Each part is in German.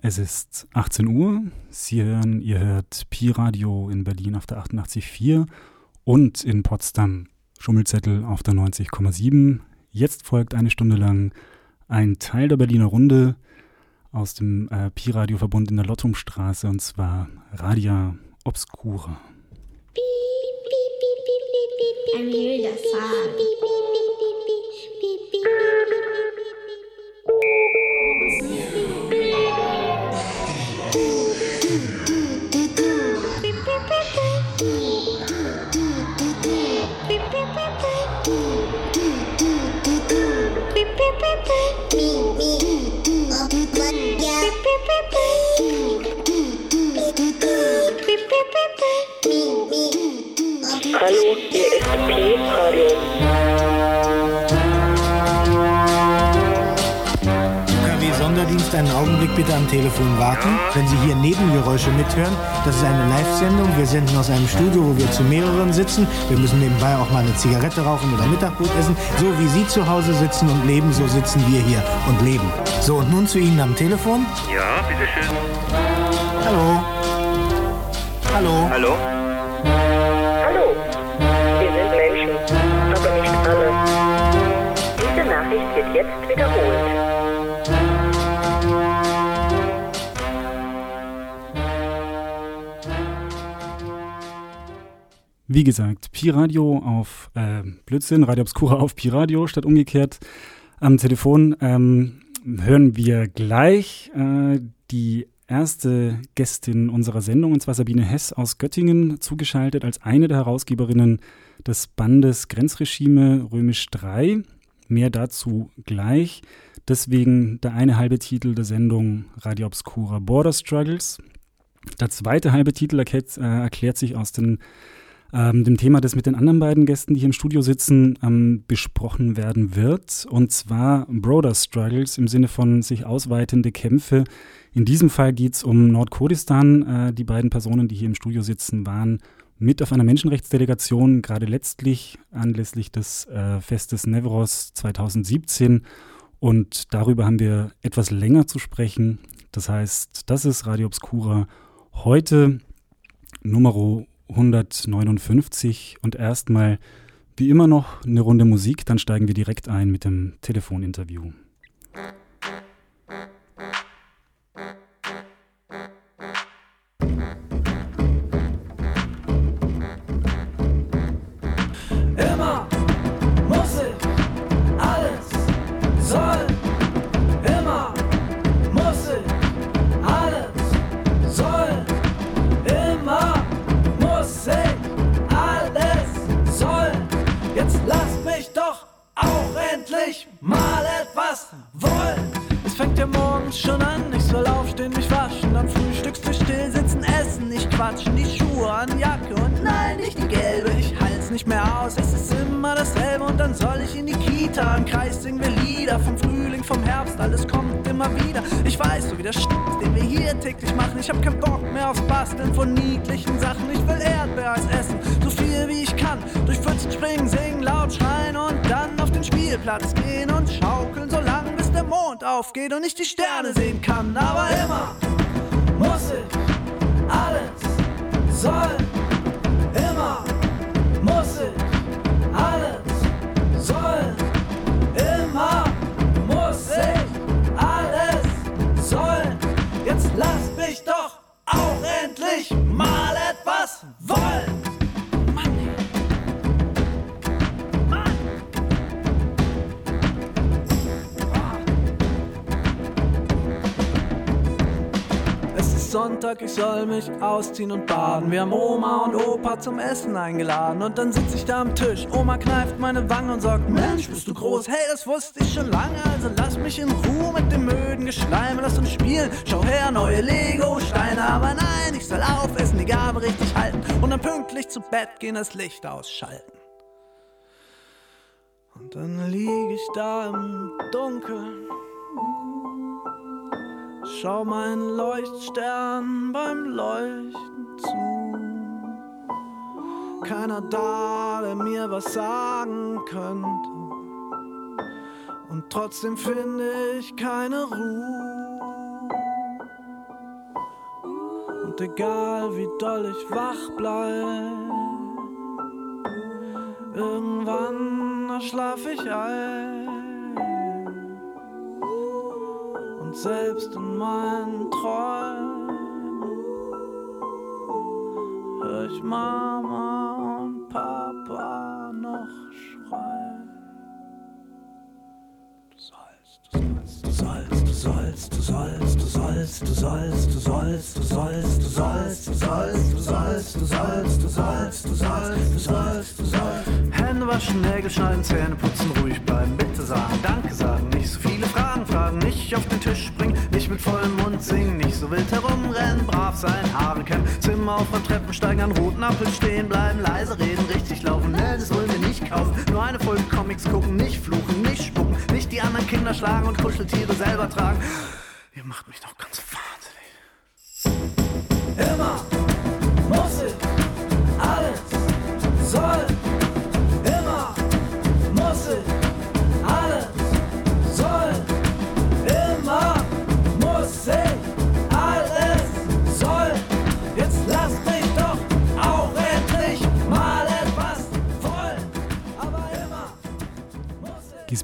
Es ist 18 Uhr. Sie hören, ihr hört Pi Radio in Berlin auf der 88.4 und in Potsdam Schummelzettel auf der 90,7. Jetzt folgt eine Stunde lang ein Teil der Berliner Runde aus dem äh, Pi-Radio-Verbund in der Lottumstraße und zwar Radia Obscura. Ein wilder Faden. Hallo, hier ist P-Radio. UKW-Sonderdienst, einen Augenblick bitte am Telefon warten. Wenn Sie hier Nebengeräusche mithören, das ist eine Live-Sendung. Wir senden aus einem Studio, wo wir zu mehreren sitzen. Wir müssen nebenbei auch mal eine Zigarette rauchen oder Mittagbrot essen. So wie Sie zu Hause sitzen und leben, so sitzen wir hier und leben. So, und nun zu Ihnen am Telefon. Ja, bitteschön. Hallo. Hallo? Hallo, jetzt wiederholt. Wie gesagt, Pi Radio auf äh, Blödsinn, Radio Obscura auf Pi Radio statt umgekehrt. Am Telefon ähm, hören wir gleich äh, die erste Gästin unserer Sendung, und zwar Sabine Hess aus Göttingen, zugeschaltet als eine der Herausgeberinnen des Bandes Grenzregime Römisch 3. Mehr dazu gleich. Deswegen der eine halbe Titel der Sendung Radio Obscura Border Struggles. Der zweite halbe Titel erklärt, äh, erklärt sich aus den ähm, dem Thema, das mit den anderen beiden Gästen, die hier im Studio sitzen, ähm, besprochen werden wird. Und zwar Broader Struggles im Sinne von sich ausweitende Kämpfe. In diesem Fall geht es um Nordkurdistan. Äh, die beiden Personen, die hier im Studio sitzen, waren mit auf einer Menschenrechtsdelegation, gerade letztlich anlässlich des äh, Festes Nevros 2017. Und darüber haben wir etwas länger zu sprechen. Das heißt, das ist Radio Obscura heute Numero 159 und erstmal wie immer noch eine Runde Musik, dann steigen wir direkt ein mit dem Telefoninterview. Mal etwas wollen. Es fängt ja morgens schon an, ich soll aufstehen, mich waschen, am Frühstückstisch still sitzen, essen, nicht quatschen, die Schuhe an, Jacke und nein, nicht die gelbe, ich halt's nicht mehr aus, es ist immer dasselbe und dann soll ich in die Kita, im Kreis singen wir Lieder, vom Frühling, vom Herbst, alles kommt immer wieder. Ich weiß, so wie der Sch den wir hier täglich machen, ich hab keinen Bock mehr aufs Basteln von niedlichen Sachen, ich will Erdbeereis essen, so viel wie ich kann, durch Pfützen springen, singen, laut schreien und dann auf den Spielplatz gehen und schaukeln, so lang bis der Mond aufgeht und ich die Sterne sehen kann, aber immer muss ich alles soll immer muss ich alles soll immer muss ich alles soll jetzt lasst mich doch auch endlich mal etwas wollen Sonntag, ich soll mich ausziehen und baden. Wir haben Oma und Opa zum Essen eingeladen. Und dann sitze ich da am Tisch. Oma kneift meine Wange und sagt: Mensch, bist du groß? Hey, das wusste ich schon lange. Also lass mich in Ruhe mit dem öden Geschleim. Lass uns spielen. Schau her, neue Lego-Steine. Aber nein, ich soll aufessen, die Gabe richtig halten. Und dann pünktlich zu Bett gehen, das Licht ausschalten. Und dann lieg ich da im Dunkeln. Schau meinen Leuchtstern beim Leuchten zu. Keiner da, der mir was sagen könnte. Und trotzdem finde ich keine Ruhe. Und egal wie doll ich wach bleib, irgendwann schlaf ich ein. Und selbst in meinen Träumen hör ich Mama und Papa noch schreien. Du sollst, du sollst, du sollst, du sollst, du sollst, du sollst, du sollst, du sollst, du sollst, du sollst, du sollst, du sollst, du sollst, du sollst, du sollst. Hände waschen, Nägel schneiden, Zähne putzen, ruhig bleiben, bitte sagen, Danke sagen, singen, nicht so wild herumrennen, brav sein, Haare kämmen, Zimmer auf beim Treppensteigen, an roten Ampeln stehen bleiben, leise reden, richtig laufen, ne, das wollen wir nicht kaufen, nur eine Folge Comics gucken, nicht fluchen, nicht spucken, nicht die anderen Kinder schlagen und Kuscheltiere selber tragen. Ihr macht mich doch ganz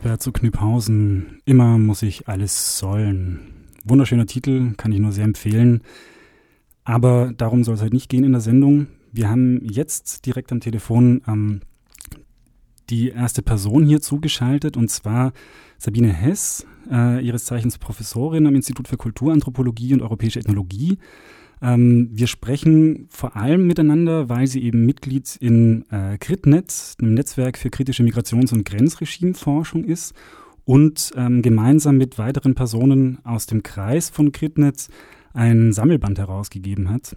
Giesbert zu Knüpphausen. Immer muss ich alles sollen. Wunderschöner Titel, kann ich nur sehr empfehlen. Aber darum soll es halt nicht gehen in der Sendung. Wir haben jetzt direkt am Telefon ähm, die erste Person hier zugeschaltet und zwar Sabine Hess, äh, ihres Zeichens Professorin am Institut für Kulturanthropologie und Europäische Ethnologie. Ähm, wir sprechen vor allem miteinander, weil sie eben Mitglied in äh, CritNet, einem Netzwerk für kritische Migrations- und Grenzregimeforschung ist und ähm, gemeinsam mit weiteren Personen aus dem Kreis von CritNet ein Sammelband herausgegeben hat.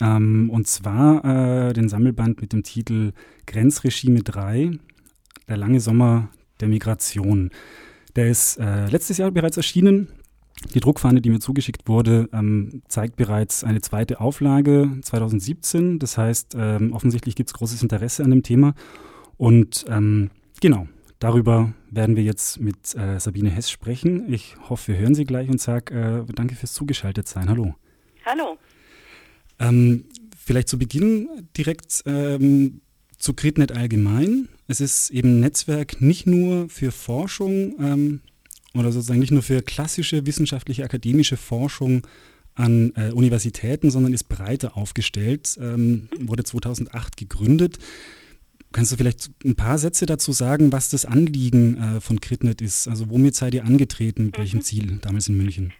Ähm, und zwar äh, den Sammelband mit dem Titel Grenzregime 3, der lange Sommer der Migration. Der ist äh, letztes Jahr bereits erschienen. Die Druckfahne, die mir zugeschickt wurde, ähm, zeigt bereits eine zweite Auflage 2017. Das heißt, ähm, offensichtlich gibt es großes Interesse an dem Thema. Und ähm, genau, darüber werden wir jetzt mit äh, Sabine Hess sprechen. Ich hoffe, wir hören Sie gleich und sage äh, danke fürs zugeschaltet sein. Hallo. Hallo. Ähm, vielleicht zu Beginn direkt ähm, zu CritNet allgemein. Es ist eben ein Netzwerk nicht nur für Forschung ähm, oder sozusagen nicht nur für klassische wissenschaftliche akademische Forschung an äh, Universitäten, sondern ist breiter aufgestellt, ähm, wurde 2008 gegründet. Kannst du vielleicht ein paar Sätze dazu sagen, was das Anliegen äh, von CritNet ist? Also womit seid ihr angetreten, mit welchem Ziel damals in München?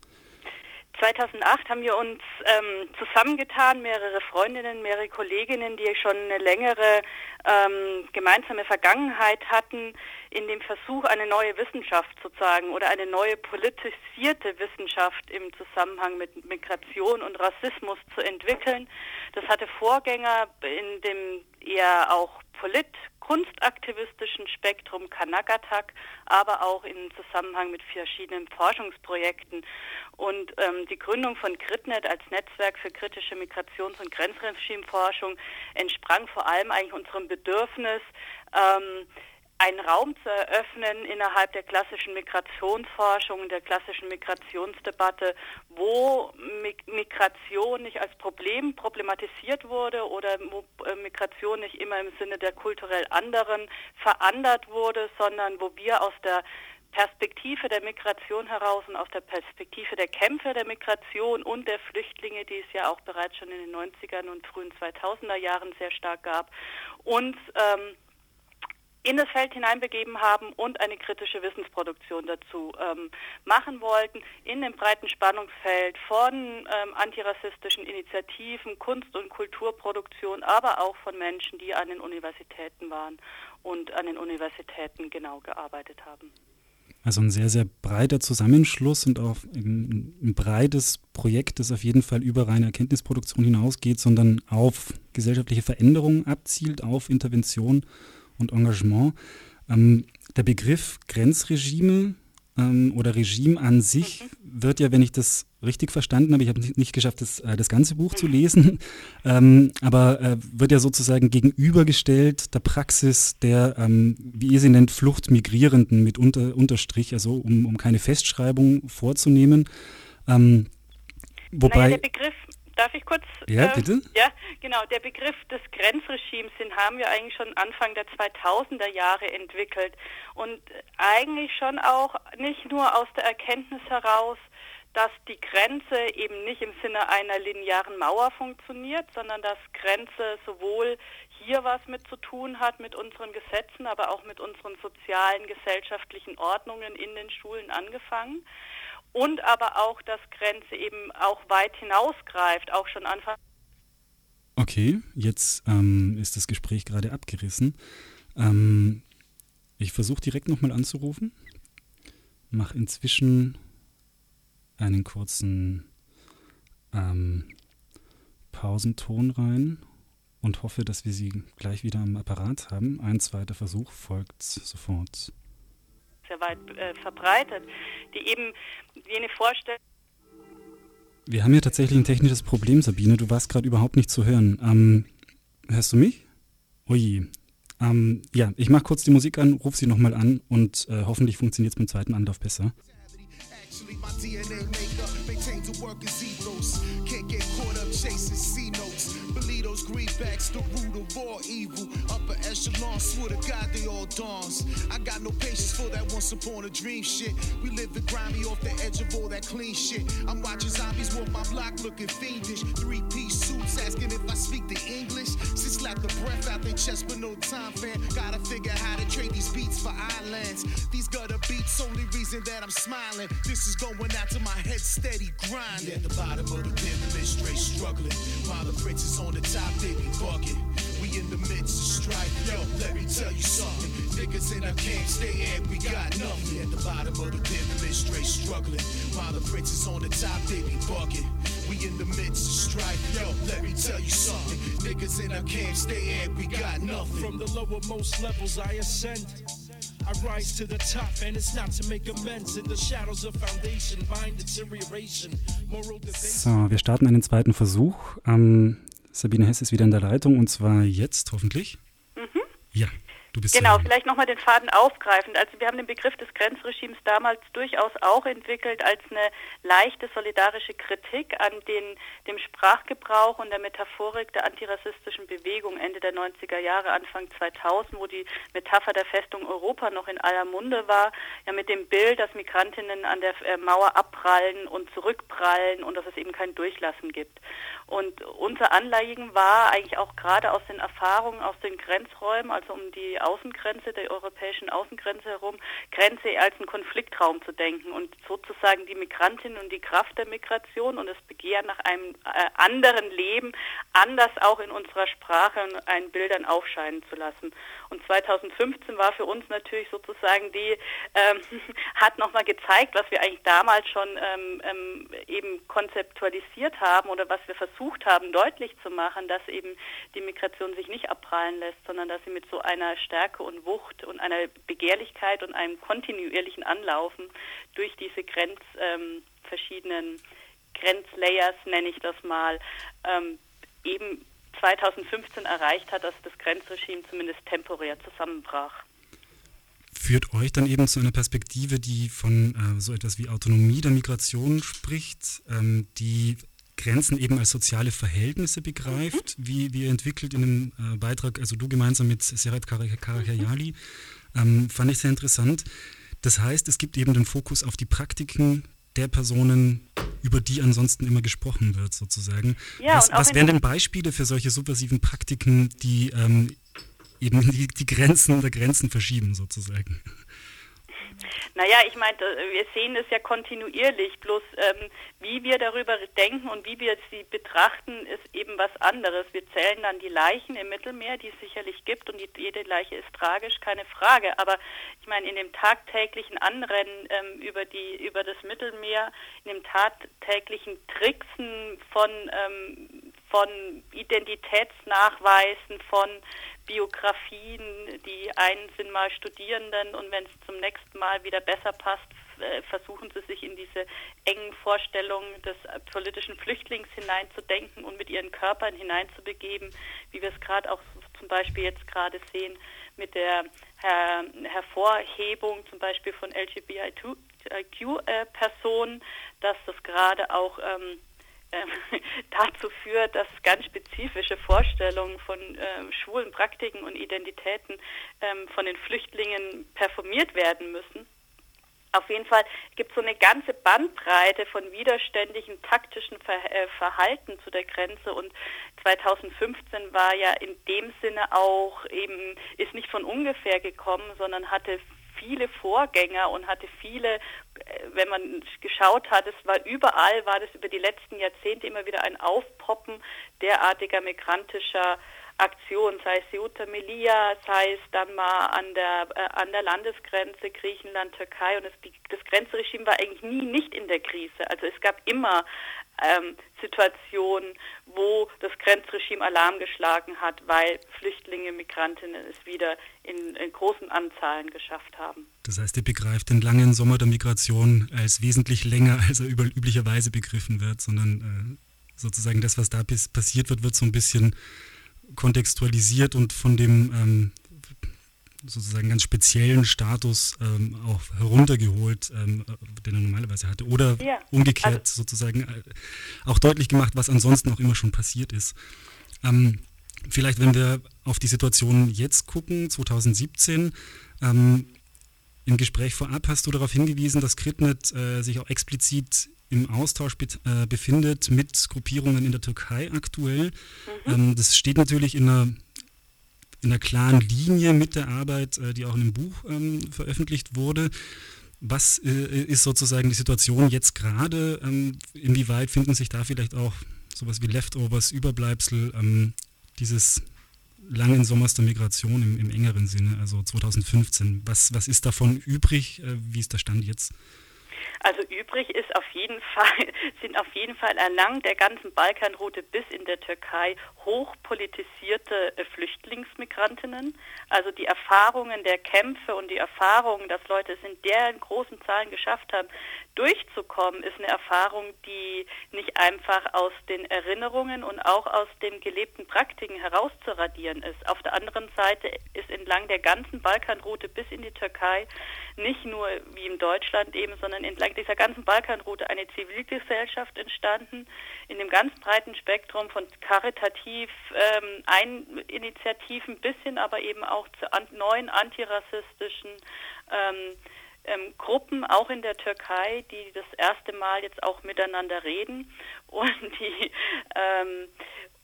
2008 haben wir uns ähm, zusammengetan, mehrere Freundinnen, mehrere Kolleginnen, die schon eine längere ähm, gemeinsame Vergangenheit hatten, in dem Versuch, eine neue Wissenschaft sozusagen oder eine neue politisierte Wissenschaft im Zusammenhang mit Migration und Rassismus zu entwickeln. Das hatte Vorgänger in dem eher auch polit kunstaktivistischen Spektrum Kanagatak, aber auch im Zusammenhang mit verschiedenen Forschungsprojekten. Und ähm, die Gründung von CritNet als Netzwerk für kritische Migrations- und Grenzregimeforschung entsprang vor allem eigentlich unserem Bedürfnis, ähm, einen Raum zu eröffnen innerhalb der klassischen Migrationsforschung, der klassischen Migrationsdebatte, wo Migration nicht als Problem problematisiert wurde oder wo äh, Migration nicht immer im Sinne der kulturell anderen verandert wurde, sondern wo wir aus der Perspektive der Migration heraus und aus der Perspektive der Kämpfe der Migration und der Flüchtlinge, die es ja auch bereits schon in den 90ern und frühen 2000er Jahren sehr stark gab, uns ähm, in das Feld hineinbegeben haben und eine kritische Wissensproduktion dazu ähm, machen wollten, in dem breiten Spannungsfeld von ähm, antirassistischen Initiativen, Kunst- und Kulturproduktion, aber auch von Menschen, die an den Universitäten waren und an den Universitäten genau gearbeitet haben. Also ein sehr, sehr breiter Zusammenschluss und auch ein, breites Projekt, das auf jeden Fall über reine Erkenntnisproduktion hinausgeht, sondern auf gesellschaftliche Veränderungen abzielt, auf Intervention und Engagement. Ähm, der Begriff Grenzregime ähm, oder Regime an sich mhm. wird ja, wenn ich das richtig verstanden habe, ich habe nicht geschafft, das, äh, das ganze Buch zu lesen, ähm, aber äh, wird ja sozusagen gegenübergestellt der Praxis der, ähm, wie ihr sie nennt, Fluchtmigrierenden mit unter, Unterstrich, also um, um keine Festschreibung vorzunehmen. Ähm, wobei, naja, der Begriff Darf ich kurz? Ja, äh, bitte. Ja, genau. Der Begriff des Grenzregimes, den haben wir eigentlich schon Anfang der 2000er Jahre entwickelt und eigentlich schon auch nicht nur aus der Erkenntnis heraus, dass die Grenze eben nicht im Sinne einer linearen Mauer funktioniert, sondern dass Grenze sowohl hier was mit zu tun hat mit unseren Gesetzen, aber auch mit unseren sozialen, gesellschaftlichen Ordnungen in den Schulen angefangen. Und aber auch, dass Grenze eben auch weit hinausgreift, auch schon Anfang. Okay, jetzt ähm, ist das Gespräch gerade abgerissen. Ähm, ich versuche direkt nochmal anzurufen. Mach inzwischen einen kurzen ähm, Pausenton rein und hoffe, dass wir sie gleich wieder am Apparat haben. Ein zweiter Versuch folgt sofort. Sehr weit äh, verbreitet, die eben jene Vorstellung. Wir haben hier tatsächlich ein technisches Problem, Sabine. Du warst gerade überhaupt nicht zu hören. Ähm, hörst du mich? Ui. Ähm, ja, ich mache kurz die Musik an, ruf sie nochmal an und äh, hoffentlich funktioniert es beim zweiten Anlauf besser. DNA makeup maintains a ethos. Can't get caught up chasing C notes. Believe those greenbacks, the root of all evil. Upper echelon, swear to God, they all dawns. I got no patience for that once upon a dream shit. We live in grimy off the edge of all that clean shit. I'm watching zombies walk my block looking fiendish. Three piece suits asking if I speak the English. Since slap the breath out their chest, but no time, fam. Gotta figure how to trade these beats for islands. These gutter beats, only reason that I'm smiling. This is going out to my head steady grinding. At the bottom of the pyramid, straight struggling. While the prince is on the top, they be bugging. We in the midst of strife, yo, let me tell you something. Niggas in our camp stay and we got nothing. At the bottom of the pyramid, straight struggling. While the prince is on the top, they be bugging. We in the midst of strife, yo, let me tell you something. Niggas in our camp stay and we got nothing. From the lowermost levels I ascend. I rise to the top, and it's not to make amends in the shadows of foundation, mind deterioration, moral So, wir starten einen zweiten Versuch. Ähm, Sabine Hess ist wieder in der Leitung und zwar jetzt hoffentlich. Mhm. Ja. Genau, vielleicht nochmal den Faden aufgreifend. Also wir haben den Begriff des Grenzregimes damals durchaus auch entwickelt als eine leichte solidarische Kritik an den, dem Sprachgebrauch und der Metaphorik der antirassistischen Bewegung Ende der 90er Jahre, Anfang 2000, wo die Metapher der Festung Europa noch in aller Munde war, ja mit dem Bild, dass Migrantinnen an der äh, Mauer abprallen und zurückprallen und dass es eben kein Durchlassen gibt. Und unser Anliegen war eigentlich auch gerade aus den Erfahrungen aus den Grenzräumen, also um die Außengrenze, der europäischen Außengrenze herum, Grenze als einen Konfliktraum zu denken und sozusagen die Migrantin und die Kraft der Migration und das Begehren nach einem äh, anderen Leben anders auch in unserer Sprache und einen Bildern aufscheinen zu lassen. Und 2015 war für uns natürlich sozusagen die, ähm, hat nochmal gezeigt, was wir eigentlich damals schon ähm, ähm, eben konzeptualisiert haben oder was wir versucht haben deutlich zu machen, dass eben die Migration sich nicht abprallen lässt, sondern dass sie mit so einer Stärke und Wucht und einer Begehrlichkeit und einem kontinuierlichen Anlaufen durch diese Grenz, ähm, verschiedenen Grenzlayers, nenne ich das mal, ähm, eben 2015 erreicht hat, dass das Grenzregime zumindest temporär zusammenbrach. Führt euch dann eben zu einer Perspektive, die von äh, so etwas wie Autonomie der Migration spricht, ähm, die Grenzen eben als soziale Verhältnisse begreift, mhm. wie, wie entwickelt in dem äh, Beitrag, also du gemeinsam mit Seret Karakayali, mhm. ähm, fand ich sehr interessant. Das heißt, es gibt eben den Fokus auf die Praktiken der Personen, über die ansonsten immer gesprochen wird, sozusagen. Ja, was, was wären denn Beispiele für solche subversiven Praktiken, die ähm, eben die, die Grenzen der Grenzen verschieben, sozusagen? Naja, ich meine, wir sehen das ja kontinuierlich, bloß ähm, wie wir darüber denken und wie wir sie betrachten, ist eben was anderes. Wir zählen dann die Leichen im Mittelmeer, die es sicherlich gibt und die, jede Leiche ist tragisch, keine Frage. Aber ich meine, in dem tagtäglichen Anrennen ähm, über, die, über das Mittelmeer, in dem tagtäglichen Tricksen von, ähm, von Identitätsnachweisen, von Biografien, die einen sind mal Studierenden und wenn es zum nächsten Mal wieder besser passt, äh, versuchen sie sich in diese engen Vorstellungen des politischen Flüchtlings hineinzudenken und mit ihren Körpern hineinzubegeben, wie wir es gerade auch zum Beispiel jetzt gerade sehen mit der Her Hervorhebung zum Beispiel von LGBTIQ-Personen, dass das gerade auch ähm, äh, dazu führt, dass ganz spezifische Vorstellungen von äh, schwulen Praktiken und Identitäten ähm, von den Flüchtlingen performiert werden müssen. Auf jeden Fall gibt es so eine ganze Bandbreite von widerständigen taktischen äh, Verhalten zu der Grenze und 2015 war ja in dem Sinne auch eben, ist nicht von ungefähr gekommen, sondern hatte viele Vorgänger und hatte viele, äh, wenn man geschaut hat, es war überall, war das über die letzten Jahrzehnte immer wieder ein Aufpoppen derartiger migrantischer Aktionen, sei es Ceuta Melilla, sei es dann mal an der, äh, an der Landesgrenze Griechenland, Türkei und es, die, das Grenzregime war eigentlich nie nicht in der Krise. Also es gab immer ähm, Situationen, wo das Grenzregime Alarm geschlagen hat, weil Flüchtlinge, Migrantinnen es wieder in, in großen Anzahlen geschafft haben. Das heißt, ihr begreift den langen Sommer der Migration als wesentlich länger, als er üblicherweise begriffen wird, sondern äh, sozusagen das, was da passiert wird, wird so ein bisschen kontextualisiert und von dem ähm, sozusagen ganz speziellen Status ähm, auch heruntergeholt, ähm, den er normalerweise hatte. Oder ja. umgekehrt also, sozusagen äh, auch deutlich gemacht, was ansonsten auch immer schon passiert ist. Ähm, vielleicht, wenn wir auf die Situation jetzt gucken, 2017, ähm, im Gespräch vorab hast du darauf hingewiesen, dass Kritnet äh, sich auch explizit im Austausch be äh, befindet mit Gruppierungen in der Türkei aktuell. Mhm. Ähm, das steht natürlich in einer in einer klaren Linie mit der Arbeit, äh, die auch in dem Buch ähm, veröffentlicht wurde. Was äh, ist sozusagen die Situation jetzt gerade? Ähm, inwieweit finden sich da vielleicht auch sowas wie Leftovers, Überbleibsel ähm, dieses langen Sommers der Migration im, im, engeren Sinne, also 2015? Was, was ist davon übrig? Äh, wie ist der Stand jetzt? Also übrig ist auf jeden Fall, sind auf jeden Fall erlangt der ganzen Balkanroute bis in der Türkei hochpolitisierte äh, Flüchtlingsmigrantinnen. Also die Erfahrungen der Kämpfe und die Erfahrungen, dass Leute es in deren großen Zahlen geschafft haben, durchzukommen, ist eine Erfahrung, die nicht einfach aus den Erinnerungen und auch aus den gelebten Praktiken herauszuradieren ist. Auf der anderen Seite ist entlang der ganzen Balkanroute bis in die Türkei nicht nur wie in Deutschland eben, sondern entlang dieser ganzen Balkanroute eine Zivilgesellschaft entstanden, in dem ganz breiten Spektrum von karitativ ähm, Eininitiativen bis hin aber eben auch zu an, neuen antirassistischen ähm, ähm, Gruppen, auch in der Türkei, die das erste Mal jetzt auch miteinander reden. Und die ähm,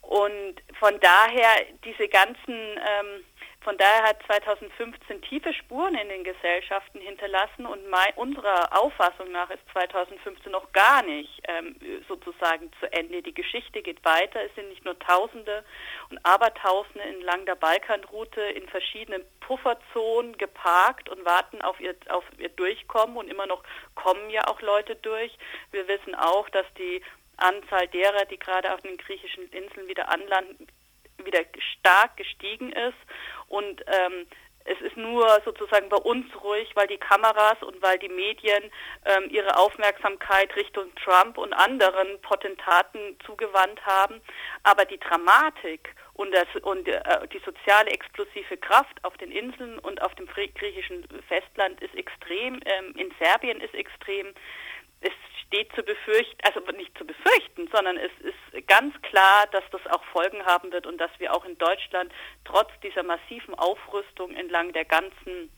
und von daher diese ganzen ähm, von daher hat 2015 tiefe Spuren in den Gesellschaften hinterlassen und mein, unserer Auffassung nach ist 2015 noch gar nicht ähm, sozusagen zu Ende. Die Geschichte geht weiter. Es sind nicht nur Tausende und Abertausende entlang der Balkanroute in verschiedenen Pufferzonen geparkt und warten auf ihr, auf ihr Durchkommen und immer noch kommen ja auch Leute durch. Wir wissen auch, dass die Anzahl derer, die gerade auf den griechischen Inseln wieder anlanden, wieder stark gestiegen ist und ähm, es ist nur sozusagen bei uns ruhig, weil die Kameras und weil die Medien ähm, ihre Aufmerksamkeit Richtung Trump und anderen Potentaten zugewandt haben. Aber die Dramatik und, das, und äh, die soziale explosive Kraft auf den Inseln und auf dem griechischen Festland ist extrem, ähm, in Serbien ist extrem es steht zu befürchten, also nicht zu befürchten, sondern es ist ganz klar, dass das auch Folgen haben wird und dass wir auch in Deutschland trotz dieser massiven Aufrüstung entlang der ganzen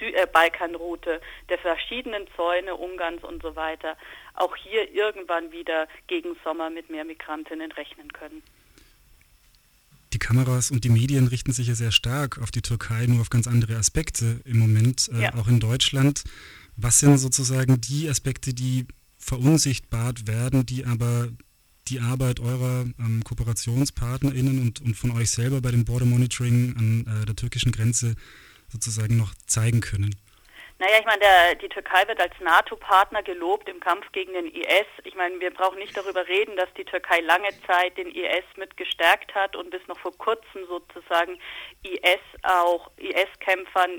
äh, Balkanroute, der verschiedenen Zäune Ungarns und so weiter, auch hier irgendwann wieder gegen Sommer mit mehr Migrantinnen rechnen können. Die Kameras und die Medien richten sich ja sehr stark auf die Türkei, nur auf ganz andere Aspekte im Moment, äh, ja. auch in Deutschland. Was sind sozusagen die Aspekte, die verunsichtbart werden, die aber die Arbeit eurer ähm, KooperationspartnerInnen und, und von euch selber bei dem Border Monitoring an äh, der türkischen Grenze sozusagen noch zeigen können? Naja, ich meine, die Türkei wird als NATO-Partner gelobt im Kampf gegen den IS. Ich meine, wir brauchen nicht darüber reden, dass die Türkei lange Zeit den IS mit gestärkt hat und bis noch vor kurzem sozusagen IS auch IS-Kämpfern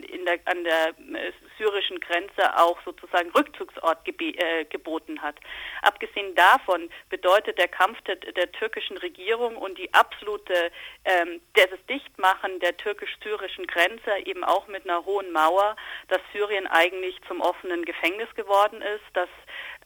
an der äh, syrischen Grenze auch sozusagen Rückzugsort äh, geboten hat. Abgesehen davon bedeutet der Kampf der, der türkischen Regierung und die absolute ähm, das Dichtmachen der türkisch-syrischen Grenze eben auch mit einer hohen Mauer, dass Syrien eigentlich zum offenen Gefängnis geworden ist, dass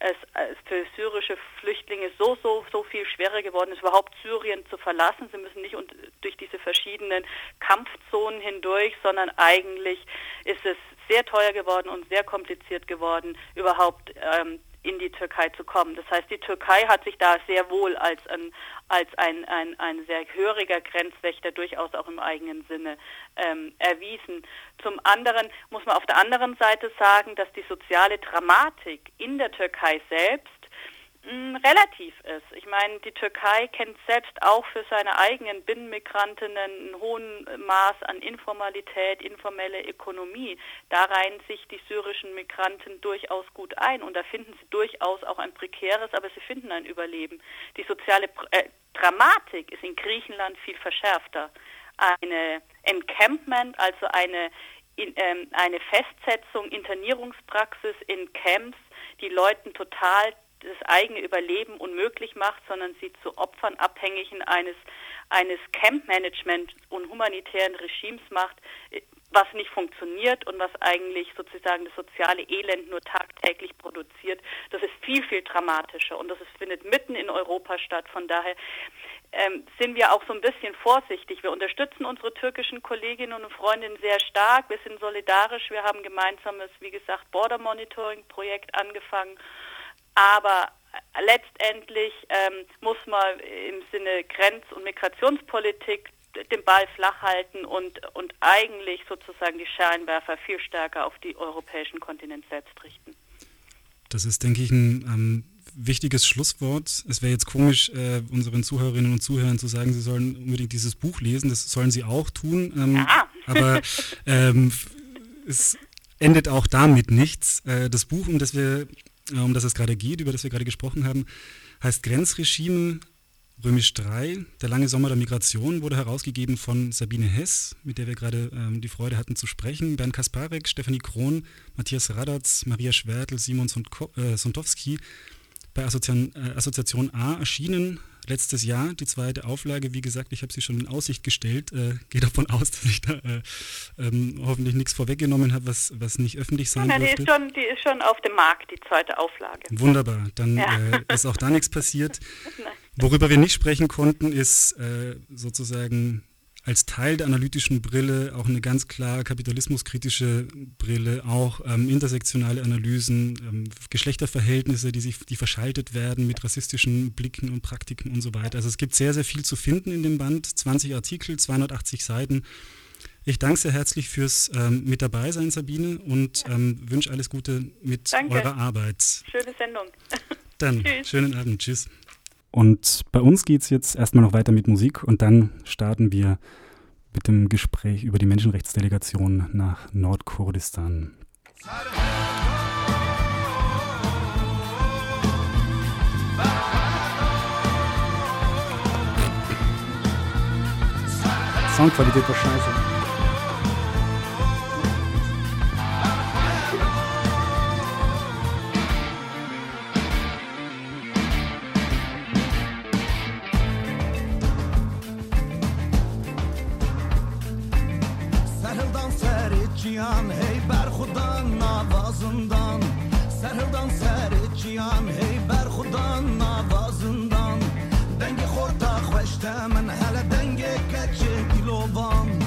es, für syrische Flüchtlinge so, so, so viel schwerer geworden ist, überhaupt Syrien zu verlassen. Sie müssen nicht durch diese verschiedenen Kampfzonen hindurch, sondern eigentlich ist es sehr teuer geworden und sehr kompliziert geworden, überhaupt ähm, in die Türkei zu kommen. Das heißt, die Türkei hat sich da sehr wohl als ein, als ein, ein, ein sehr höriger Grenzwächter durchaus auch im eigenen Sinne ähm, erwiesen. Zum anderen muss man auf der anderen Seite sagen, dass die soziale Dramatik in der Türkei selbst mh, relativ ist. Ich meine, die Türkei kennt selbst auch für seine eigenen Binnenmigrantinnen einen hohen Maß an Informalität, informelle Ökonomie. Da reihen sich die syrischen Migranten durchaus gut ein und da finden sie durchaus auch ein prekäres, aber sie finden ein Überleben. Die soziale äh, Dramatik ist in Griechenland viel verschärfter. Eine Encampment, also eine in, ähm, eine Festsetzung, Internierungspraxis in Camps, die Leuten total das eigene Überleben unmöglich macht, sondern sie zu Opfern abhängigen eines, eines Camp-Management und humanitären Regimes macht, was nicht funktioniert und was eigentlich sozusagen das soziale Elend nur tagtäglich produziert. Das ist viel, viel dramatischer und das ist, findet mitten in Europa statt. Von daher ähm, sind wir auch so ein bisschen vorsichtig. Wir unterstützen unsere türkischen Kolleginnen und Freundinnen sehr stark. Wir sind solidarisch. Wir haben gemeinsames, wie gesagt, Border Monitoring Projekt angefangen aber letztendlich ähm, muss man im Sinne Grenz- und Migrationspolitik den Ball flach halten und, und eigentlich sozusagen die Scheinwerfer viel stärker auf die europäischen Kontinent selbst richten. Das ist, denke ich, ein ähm, wichtiges Schlusswort. Es wäre jetzt komisch, äh, unseren Zuhörerinnen und Zuhörern zu sagen, sie sollen unbedingt dieses Buch lesen. Das sollen sie auch tun. Ähm, ja. Aber ähm, es endet auch damit nichts. Äh, das Buch, um das wir äh, um das es gerade geht, über das wir gerade gesprochen haben, heißt Grenzregime Römisch 3, Der lange Sommer der Migration, wurde herausgegeben von Sabine Hess, mit der wir gerade ähm, die Freude hatten zu sprechen, Bernd Kasparek, Stefanie Krohn, Matthias Radatz, Maria Schwertl, Simon äh, Sontowski bei Assoziation, äh, Assoziation A erschienen letztes Jahr, die zweite Auflage. Wie gesagt, ich habe sie schon in Aussicht gestellt. Äh, Gehe davon aus, dass ich da äh, ähm, hoffentlich nichts vorweggenommen habe, was, was nicht öffentlich sein Nein, durfte. Die ist, schon, die ist schon auf dem Markt, die zweite Auflage. Wunderbar, dann ja. äh, ist auch da nichts passiert. Worüber wir nicht sprechen konnten, ist äh, sozusagen als Teil der analytischen Brille auch eine ganz klar kapitalismuskritische Brille, auch ähm, intersektionale Analysen, ähm, Geschlechterverhältnisse, die sich, die verschaltet werden mit rassistischen Blicken und Praktiken und so weiter. Also es gibt sehr, sehr viel zu finden in dem Band, 20 Artikel, 280 Seiten. Ich danke sehr herzlich fürs ähm, mit dabei sein, Sabine, und ähm, wünsche alles Gute mit danke. eurer Arbeit. Schöne Sendung. Dann, schönen Abend. Tschüss. Und bei uns geht es jetzt erstmal noch weiter mit Musik und dann starten wir mit dem Gespräch über die Menschenrechtsdelegation nach Nordkurdistan. Soundqualität war scheiße. cihan hey berxudan navazından. Serhildan serê ciyan hey berxudan navazından. Dengê xorta xweşte min hele dengê keçê kilovan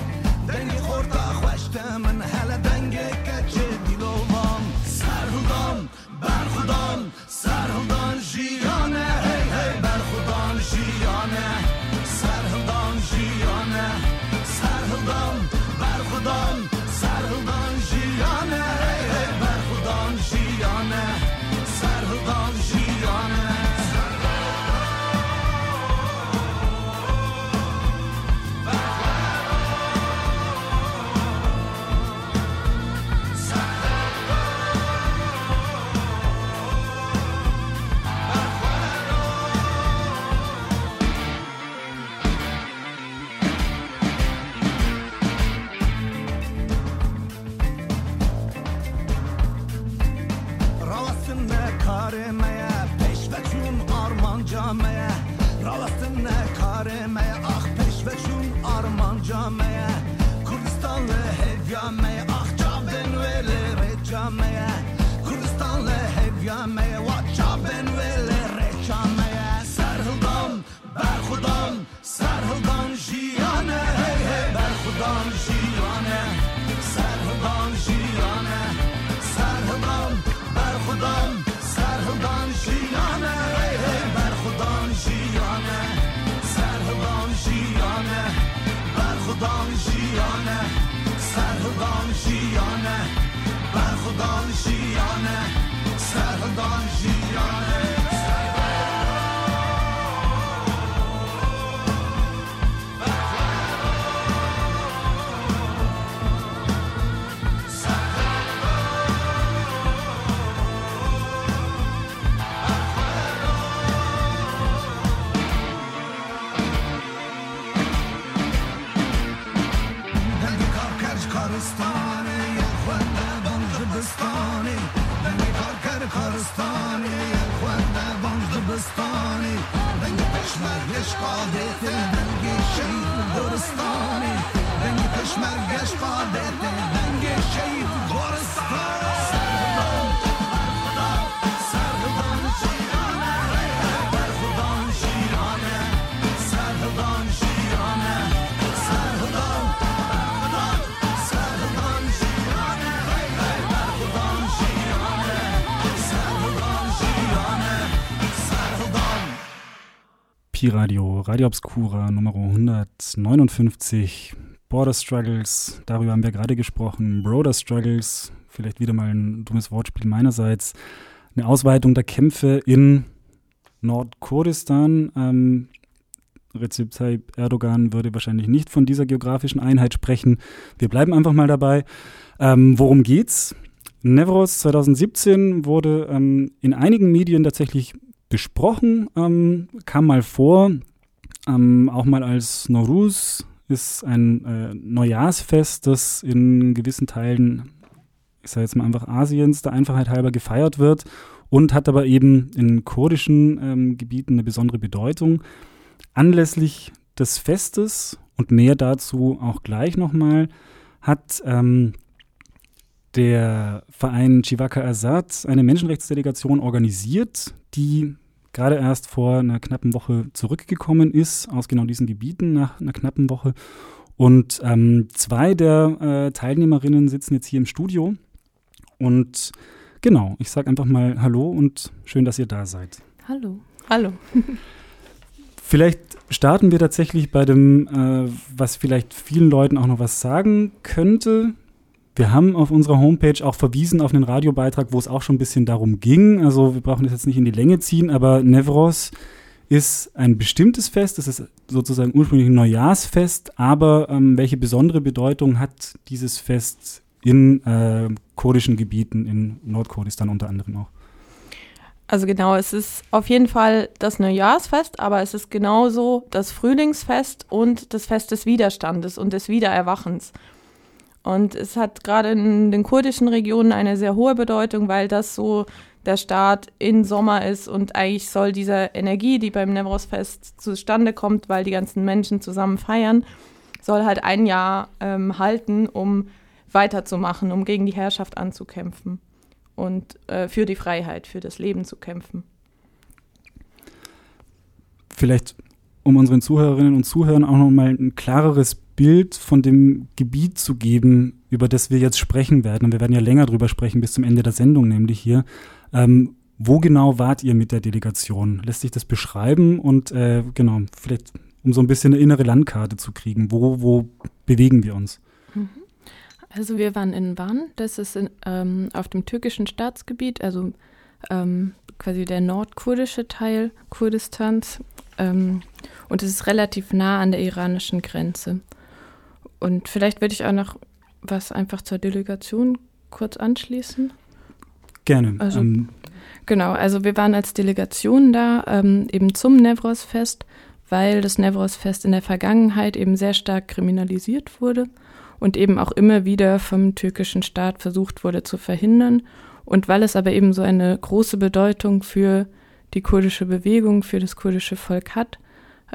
mergesz Radio, Radio Obscura Nummer 159 Border Struggles, darüber haben wir gerade gesprochen. Broder Struggles, vielleicht wieder mal ein dummes Wortspiel meinerseits. Eine Ausweitung der Kämpfe in Nordkurdistan. Ähm, Recep Tayyip Erdogan würde wahrscheinlich nicht von dieser geografischen Einheit sprechen. Wir bleiben einfach mal dabei. Ähm, worum geht's? Nevros 2017 wurde ähm, in einigen Medien tatsächlich besprochen, ähm, kam mal vor, ähm, auch mal als Noruz ist ein äh, Neujahrsfest, das in gewissen Teilen, ich sage jetzt mal einfach Asiens, der Einfachheit halber gefeiert wird und hat aber eben in kurdischen ähm, Gebieten eine besondere Bedeutung. Anlässlich des Festes und mehr dazu auch gleich nochmal, hat ähm, der Verein Chivaka Azad eine Menschenrechtsdelegation organisiert, die gerade erst vor einer knappen Woche zurückgekommen ist, aus genau diesen Gebieten nach einer knappen Woche. Und ähm, zwei der äh, Teilnehmerinnen sitzen jetzt hier im Studio. Und genau, ich sage einfach mal Hallo und schön, dass ihr da seid. Hallo. Hallo. Vielleicht starten wir tatsächlich bei dem, äh, was vielleicht vielen Leuten auch noch was sagen könnte. Wir haben auf unserer Homepage auch verwiesen auf einen Radiobeitrag, wo es auch schon ein bisschen darum ging. Also wir brauchen das jetzt nicht in die Länge ziehen, aber Nevros ist ein bestimmtes Fest. Das ist sozusagen ursprünglich ein Neujahrsfest. Aber ähm, welche besondere Bedeutung hat dieses Fest in äh, kurdischen Gebieten, in Nordkurdistan unter anderem auch? Also genau, es ist auf jeden Fall das Neujahrsfest, aber es ist genauso das Frühlingsfest und das Fest des Widerstandes und des Wiedererwachens. Und es hat gerade in den kurdischen Regionen eine sehr hohe Bedeutung, weil das so der Start in Sommer ist und eigentlich soll diese Energie, die beim Nevros-Fest zustande kommt, weil die ganzen Menschen zusammen feiern, soll halt ein Jahr ähm, halten, um weiterzumachen, um gegen die Herrschaft anzukämpfen und äh, für die Freiheit, für das Leben zu kämpfen. Vielleicht, um unseren Zuhörerinnen und Zuhörern auch nochmal ein klareres Bild von dem Gebiet zu geben, über das wir jetzt sprechen werden. Und wir werden ja länger drüber sprechen bis zum Ende der Sendung, nämlich hier. Ähm, wo genau wart ihr mit der Delegation? Lässt sich das beschreiben? Und äh, genau, vielleicht um so ein bisschen eine innere Landkarte zu kriegen. Wo, wo bewegen wir uns? Also wir waren in Van, das ist in, ähm, auf dem türkischen Staatsgebiet, also ähm, quasi der nordkurdische Teil Kurdistans. Ähm, und es ist relativ nah an der iranischen Grenze. Und vielleicht würde ich auch noch was einfach zur Delegation kurz anschließen. Gerne. Also- ähm, Genau, also wir waren als Delegation da, ähm, eben zum Nevros-Fest, weil das Nevros-Fest in der Vergangenheit eben sehr stark kriminalisiert wurde und eben auch immer wieder vom türkischen Staat versucht wurde zu verhindern. Und weil es aber eben so eine große Bedeutung für die kurdische Bewegung, für das kurdische Volk hat,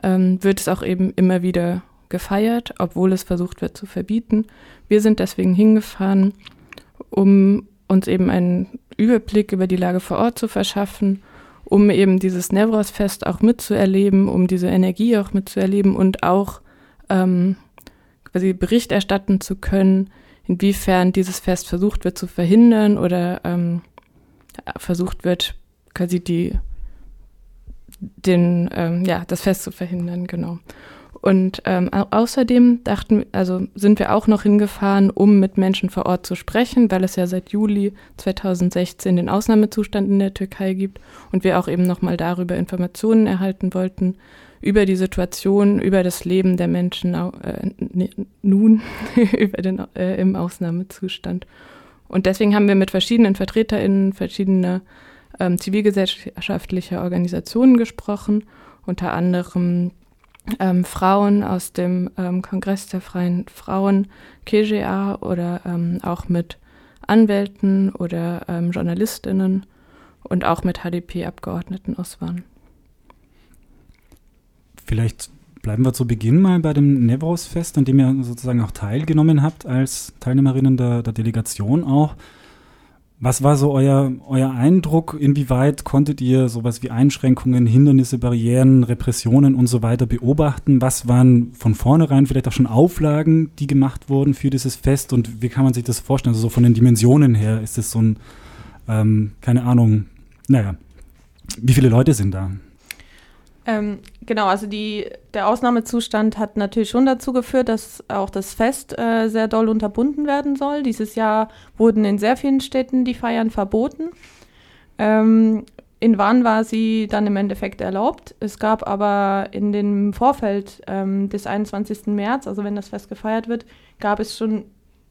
ähm, wird es auch eben immer wieder gefeiert, obwohl es versucht wird zu verbieten. Wir sind deswegen hingefahren, um uns eben einen Überblick über die Lage vor Ort zu verschaffen um eben dieses Nevros-Fest auch mitzuerleben, um diese Energie auch mitzuerleben und auch ähm, quasi Bericht erstatten zu können, inwiefern dieses Fest versucht wird zu verhindern oder ähm, versucht wird, quasi die den, ähm, ja, das Fest zu verhindern, genau. Und ähm, au außerdem dachten, also sind wir auch noch hingefahren, um mit Menschen vor Ort zu sprechen, weil es ja seit Juli 2016 den Ausnahmezustand in der Türkei gibt und wir auch eben nochmal darüber Informationen erhalten wollten, über die Situation, über das Leben der Menschen äh, nun über den, äh, im Ausnahmezustand. Und deswegen haben wir mit verschiedenen VertreterInnen verschiedener ähm, zivilgesellschaftlicher Organisationen gesprochen, unter anderem ähm, Frauen aus dem ähm, Kongress der Freien Frauen, KGA, oder ähm, auch mit Anwälten oder ähm, JournalistInnen und auch mit HDP-Abgeordneten aus Wann. Vielleicht bleiben wir zu Beginn mal bei dem Nevros-Fest, an dem ihr sozusagen auch teilgenommen habt als Teilnehmerinnen der, der Delegation auch. Was war so euer, euer Eindruck? Inwieweit konntet ihr sowas wie Einschränkungen, Hindernisse, Barrieren, Repressionen und so weiter beobachten? Was waren von vornherein vielleicht auch schon Auflagen, die gemacht wurden für dieses Fest? Und wie kann man sich das vorstellen? Also so von den Dimensionen her ist es so ein, ähm, keine Ahnung, naja, wie viele Leute sind da? Ähm, genau, also die, der Ausnahmezustand hat natürlich schon dazu geführt, dass auch das Fest äh, sehr doll unterbunden werden soll. Dieses Jahr wurden in sehr vielen Städten die Feiern verboten. Ähm, in Wann war sie dann im Endeffekt erlaubt. Es gab aber in dem Vorfeld ähm, des 21. März, also wenn das Fest gefeiert wird, gab es schon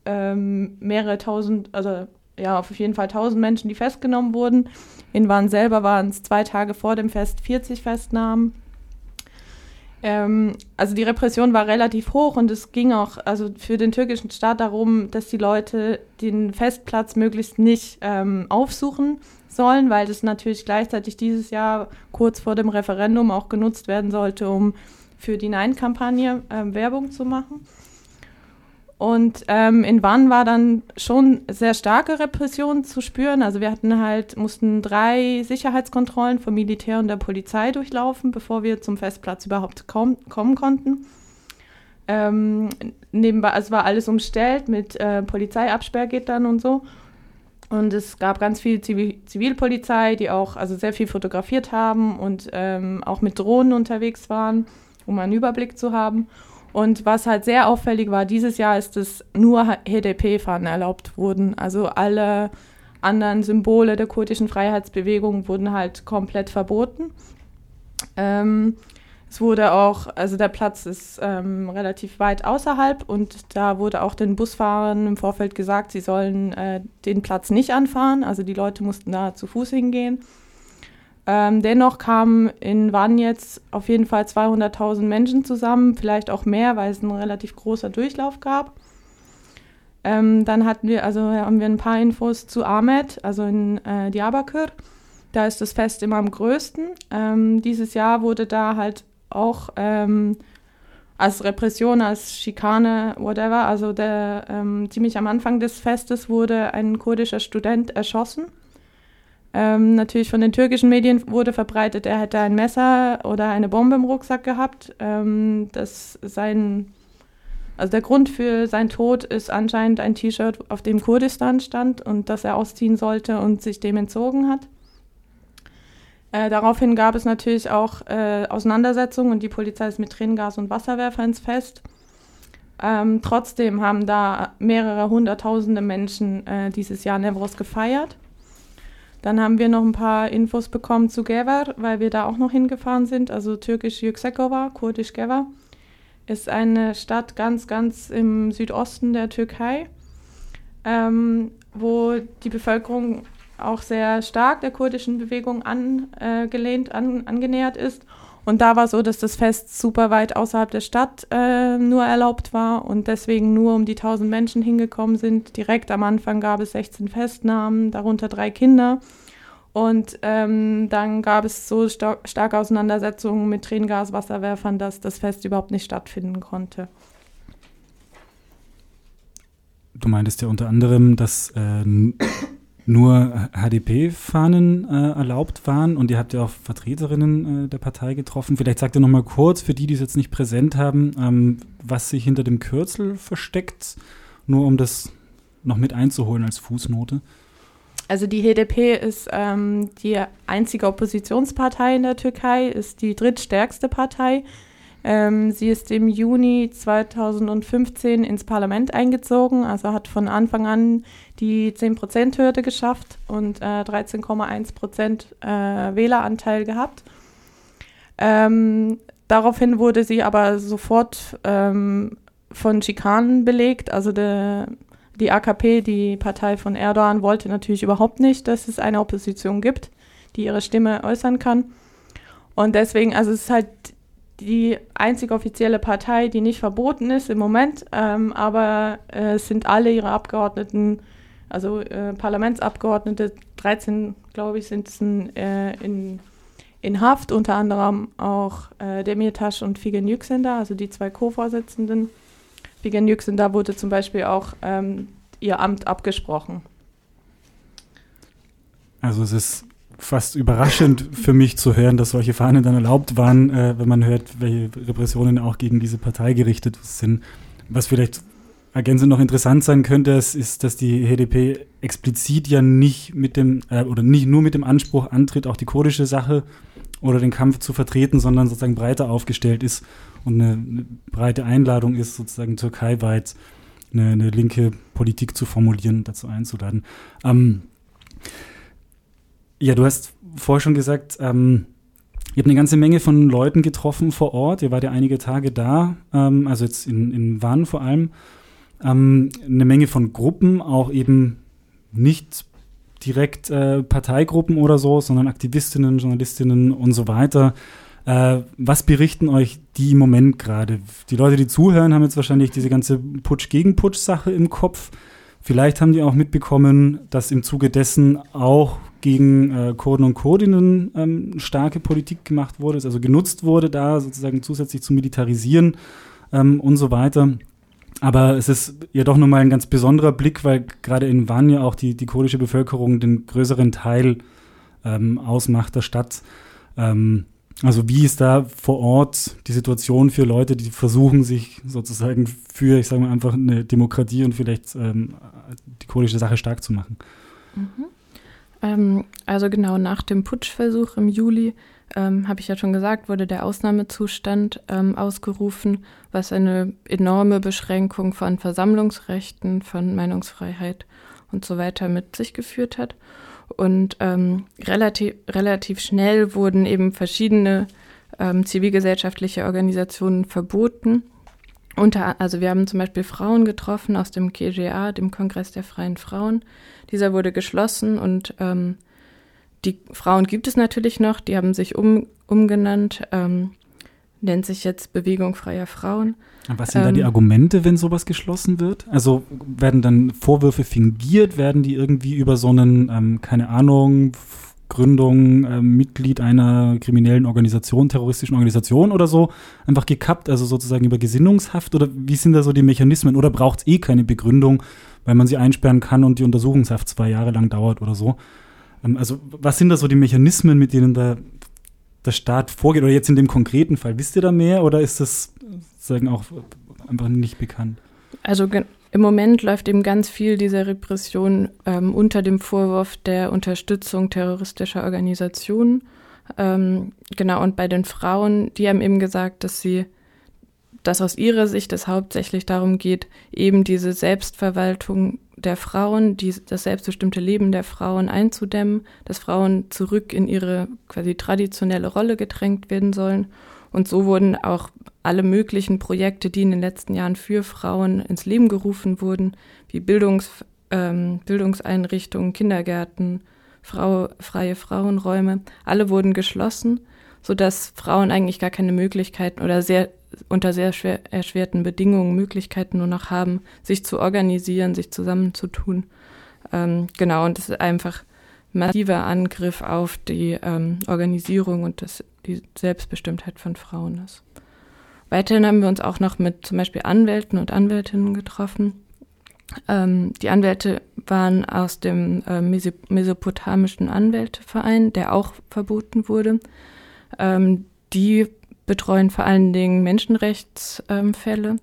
ähm, mehrere tausend, also ja, auf jeden Fall tausend Menschen, die festgenommen wurden. In Wann selber waren es zwei Tage vor dem Fest 40 Festnahmen. Ähm, also die Repression war relativ hoch und es ging auch also für den türkischen Staat darum, dass die Leute den Festplatz möglichst nicht ähm, aufsuchen sollen, weil das natürlich gleichzeitig dieses Jahr kurz vor dem Referendum auch genutzt werden sollte, um für die Nein-Kampagne ähm, Werbung zu machen. Und ähm, in Wann war dann schon sehr starke Repression zu spüren. Also wir hatten halt, mussten drei Sicherheitskontrollen vom Militär und der Polizei durchlaufen, bevor wir zum Festplatz überhaupt komm, kommen konnten. Ähm, nebenbei, also war alles umstellt mit äh, Polizeiabsperrgittern und so. Und es gab ganz viel Zivil Zivilpolizei, die auch also sehr viel fotografiert haben und ähm, auch mit Drohnen unterwegs waren, um einen Überblick zu haben. Und was halt sehr auffällig war, dieses Jahr ist es nur HDP-Fahnen erlaubt wurden. Also alle anderen Symbole der kurdischen Freiheitsbewegung wurden halt komplett verboten. Ähm, es wurde auch, also der Platz ist ähm, relativ weit außerhalb und da wurde auch den Busfahrern im Vorfeld gesagt, sie sollen äh, den Platz nicht anfahren. Also die Leute mussten da zu Fuß hingehen. Ähm, dennoch kamen in Wann jetzt auf jeden Fall 200.000 Menschen zusammen, vielleicht auch mehr, weil es ein relativ großer Durchlauf gab. Ähm, dann hatten wir, also haben wir ein paar Infos zu Ahmed, also in äh, Diyarbakir. Da ist das Fest immer am größten. Ähm, dieses Jahr wurde da halt auch ähm, als Repression, als Schikane, whatever, also der, ähm, ziemlich am Anfang des Festes wurde ein kurdischer Student erschossen. Ähm, natürlich von den türkischen Medien wurde verbreitet, er hätte ein Messer oder eine Bombe im Rucksack gehabt. Ähm, das sein, also der Grund für seinen Tod ist anscheinend ein T-Shirt, auf dem Kurdistan stand und das er ausziehen sollte und sich dem entzogen hat. Äh, daraufhin gab es natürlich auch äh, Auseinandersetzungen und die Polizei ist mit Tränengas und Wasserwerfer ins Fest. Ähm, trotzdem haben da mehrere hunderttausende Menschen äh, dieses Jahr Nevros gefeiert. Dann haben wir noch ein paar Infos bekommen zu Gever, weil wir da auch noch hingefahren sind. Also türkisch Yüksekova, kurdisch Gever, ist eine Stadt ganz, ganz im Südosten der Türkei, ähm, wo die Bevölkerung auch sehr stark der kurdischen Bewegung angelehnt, an, angenähert ist. Und da war so, dass das Fest super weit außerhalb der Stadt äh, nur erlaubt war und deswegen nur um die 1000 Menschen hingekommen sind. Direkt am Anfang gab es 16 Festnahmen, darunter drei Kinder. Und ähm, dann gab es so sta starke Auseinandersetzungen mit Tränengas, Wasserwerfern, dass das Fest überhaupt nicht stattfinden konnte. Du meintest ja unter anderem, dass äh, nur HDP-Fahnen äh, erlaubt waren und ihr habt ja auch Vertreterinnen äh, der Partei getroffen. Vielleicht sagt ihr noch mal kurz, für die, die es jetzt nicht präsent haben, ähm, was sich hinter dem Kürzel versteckt, nur um das noch mit einzuholen als Fußnote. Also die HDP ist ähm, die einzige Oppositionspartei in der Türkei, ist die drittstärkste Partei. Ähm, sie ist im Juni 2015 ins Parlament eingezogen, also hat von Anfang an die 10%-Hürde geschafft und äh, 13,1% äh, Wähleranteil gehabt. Ähm, daraufhin wurde sie aber sofort ähm, von Schikanen belegt. Also de, die AKP, die Partei von Erdogan, wollte natürlich überhaupt nicht, dass es eine Opposition gibt, die ihre Stimme äußern kann. Und deswegen, also es ist halt die einzige offizielle Partei, die nicht verboten ist im Moment, ähm, aber äh, sind alle ihre Abgeordneten, also äh, Parlamentsabgeordnete, 13, glaube ich, sind äh, in, in Haft, unter anderem auch äh, Demirtas und Figen Yüksender, also die zwei Co-Vorsitzenden. Figen Yüksender wurde zum Beispiel auch ähm, ihr Amt abgesprochen. Also es ist fast überraschend für mich zu hören, dass solche Fahnen dann erlaubt waren, äh, wenn man hört, welche Repressionen auch gegen diese Partei gerichtet sind. Was vielleicht ergänzend noch interessant sein könnte, ist, dass die HDP explizit ja nicht mit dem, äh, oder nicht nur mit dem Anspruch antritt, auch die kurdische Sache oder den Kampf zu vertreten, sondern sozusagen breiter aufgestellt ist und eine, eine breite Einladung ist, sozusagen türkeiweit eine, eine linke Politik zu formulieren, dazu einzuladen. Ähm, ja, du hast vorher schon gesagt, ähm, ihr habt eine ganze Menge von Leuten getroffen vor Ort. Ihr wart ja einige Tage da, ähm, also jetzt in, in Wann vor allem. Ähm, eine Menge von Gruppen, auch eben nicht direkt äh, Parteigruppen oder so, sondern Aktivistinnen, Journalistinnen und so weiter. Äh, was berichten euch die im Moment gerade? Die Leute, die zuhören, haben jetzt wahrscheinlich diese ganze Putsch-gegen-Putsch-Sache im Kopf. Vielleicht haben die auch mitbekommen, dass im Zuge dessen auch gegen äh, Kurden und Kurdinnen ähm, starke Politik gemacht wurde, also genutzt wurde, da sozusagen zusätzlich zu militarisieren ähm, und so weiter. Aber es ist ja doch nochmal ein ganz besonderer Blick, weil gerade in Van ja auch die, die kurdische Bevölkerung den größeren Teil ähm, ausmacht der Stadt. Ähm, also wie ist da vor Ort die Situation für Leute, die versuchen, sich sozusagen für, ich sage mal einfach, eine Demokratie und vielleicht ähm, die kurdische Sache stark zu machen? Mhm. Ähm, also genau nach dem Putschversuch im Juli, ähm, habe ich ja schon gesagt, wurde der Ausnahmezustand ähm, ausgerufen, was eine enorme Beschränkung von Versammlungsrechten, von Meinungsfreiheit und so weiter mit sich geführt hat. Und ähm, relativ, relativ schnell wurden eben verschiedene ähm, zivilgesellschaftliche Organisationen verboten. Unter, also wir haben zum Beispiel Frauen getroffen aus dem KGA, dem Kongress der freien Frauen. Dieser wurde geschlossen und ähm, die Frauen gibt es natürlich noch, die haben sich um, umgenannt, ähm, nennt sich jetzt Bewegung freier Frauen. Was sind da die Ähm, Argumente, wenn sowas geschlossen wird? Also werden dann Vorwürfe fingiert? Werden die irgendwie über so einen, ähm, keine Ahnung, Gründung, ähm, Mitglied einer kriminellen Organisation, terroristischen Organisation oder so einfach gekappt? Also sozusagen über Gesinnungshaft? Oder wie sind da so die Mechanismen? Oder braucht es eh keine Begründung, weil man sie einsperren kann und die Untersuchungshaft zwei Jahre lang dauert oder so? Ähm, also was sind da so die Mechanismen, mit denen da der Staat vorgeht? Oder jetzt in dem konkreten Fall, wisst ihr da mehr oder ist das sozusagen auch einfach nicht bekannt? Also im Moment läuft eben ganz viel dieser Repression ähm, unter dem Vorwurf der Unterstützung terroristischer Organisationen. Ähm, genau, und bei den Frauen, die haben eben gesagt, dass sie, dass aus ihrer Sicht es hauptsächlich darum geht, eben diese Selbstverwaltung der Frauen, die, das selbstbestimmte Leben der Frauen einzudämmen, dass Frauen zurück in ihre quasi traditionelle Rolle gedrängt werden sollen. Und so wurden auch alle möglichen Projekte, die in den letzten Jahren für Frauen ins Leben gerufen wurden, wie Bildungs, ähm, Bildungseinrichtungen, Kindergärten, Frau, freie Frauenräume, alle wurden geschlossen, sodass Frauen eigentlich gar keine Möglichkeiten oder sehr unter sehr schwer, erschwerten Bedingungen Möglichkeiten nur noch haben, sich zu organisieren, sich zusammenzutun. Ähm, genau, und das ist einfach massiver Angriff auf die ähm, Organisierung und das, die Selbstbestimmtheit von Frauen ist. Weiterhin haben wir uns auch noch mit zum Beispiel Anwälten und Anwältinnen getroffen. Ähm, die Anwälte waren aus dem äh, Meso Mesopotamischen Anwälteverein, der auch verboten wurde. Ähm, die betreuen vor allen Dingen Menschenrechtsfälle.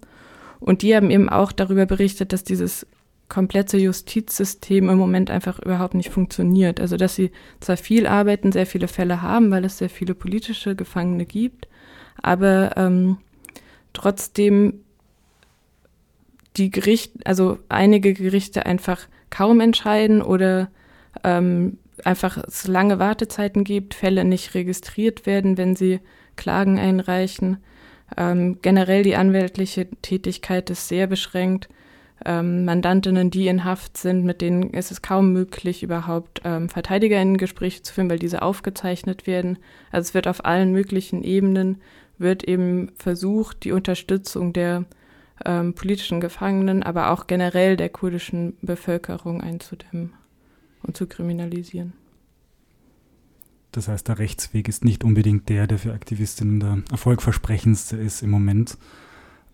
und die haben eben auch darüber berichtet, dass dieses komplette Justizsystem im Moment einfach überhaupt nicht funktioniert. Also dass sie zwar viel arbeiten, sehr viele Fälle haben, weil es sehr viele politische Gefangene gibt, aber ähm, trotzdem die Gericht, also einige Gerichte einfach kaum entscheiden oder ähm, einfach es lange Wartezeiten gibt, Fälle nicht registriert werden, wenn sie Klagen einreichen. Ähm, generell die anwältliche Tätigkeit ist sehr beschränkt. Ähm, Mandantinnen, die in Haft sind, mit denen ist es kaum möglich, überhaupt ähm, VerteidigerInnen-Gespräche zu führen, weil diese aufgezeichnet werden. Also es wird auf allen möglichen Ebenen, wird eben versucht, die Unterstützung der ähm, politischen Gefangenen, aber auch generell der kurdischen Bevölkerung einzudämmen und zu kriminalisieren. Das heißt, der Rechtsweg ist nicht unbedingt der, der für Aktivistinnen der erfolgversprechendste ist im Moment.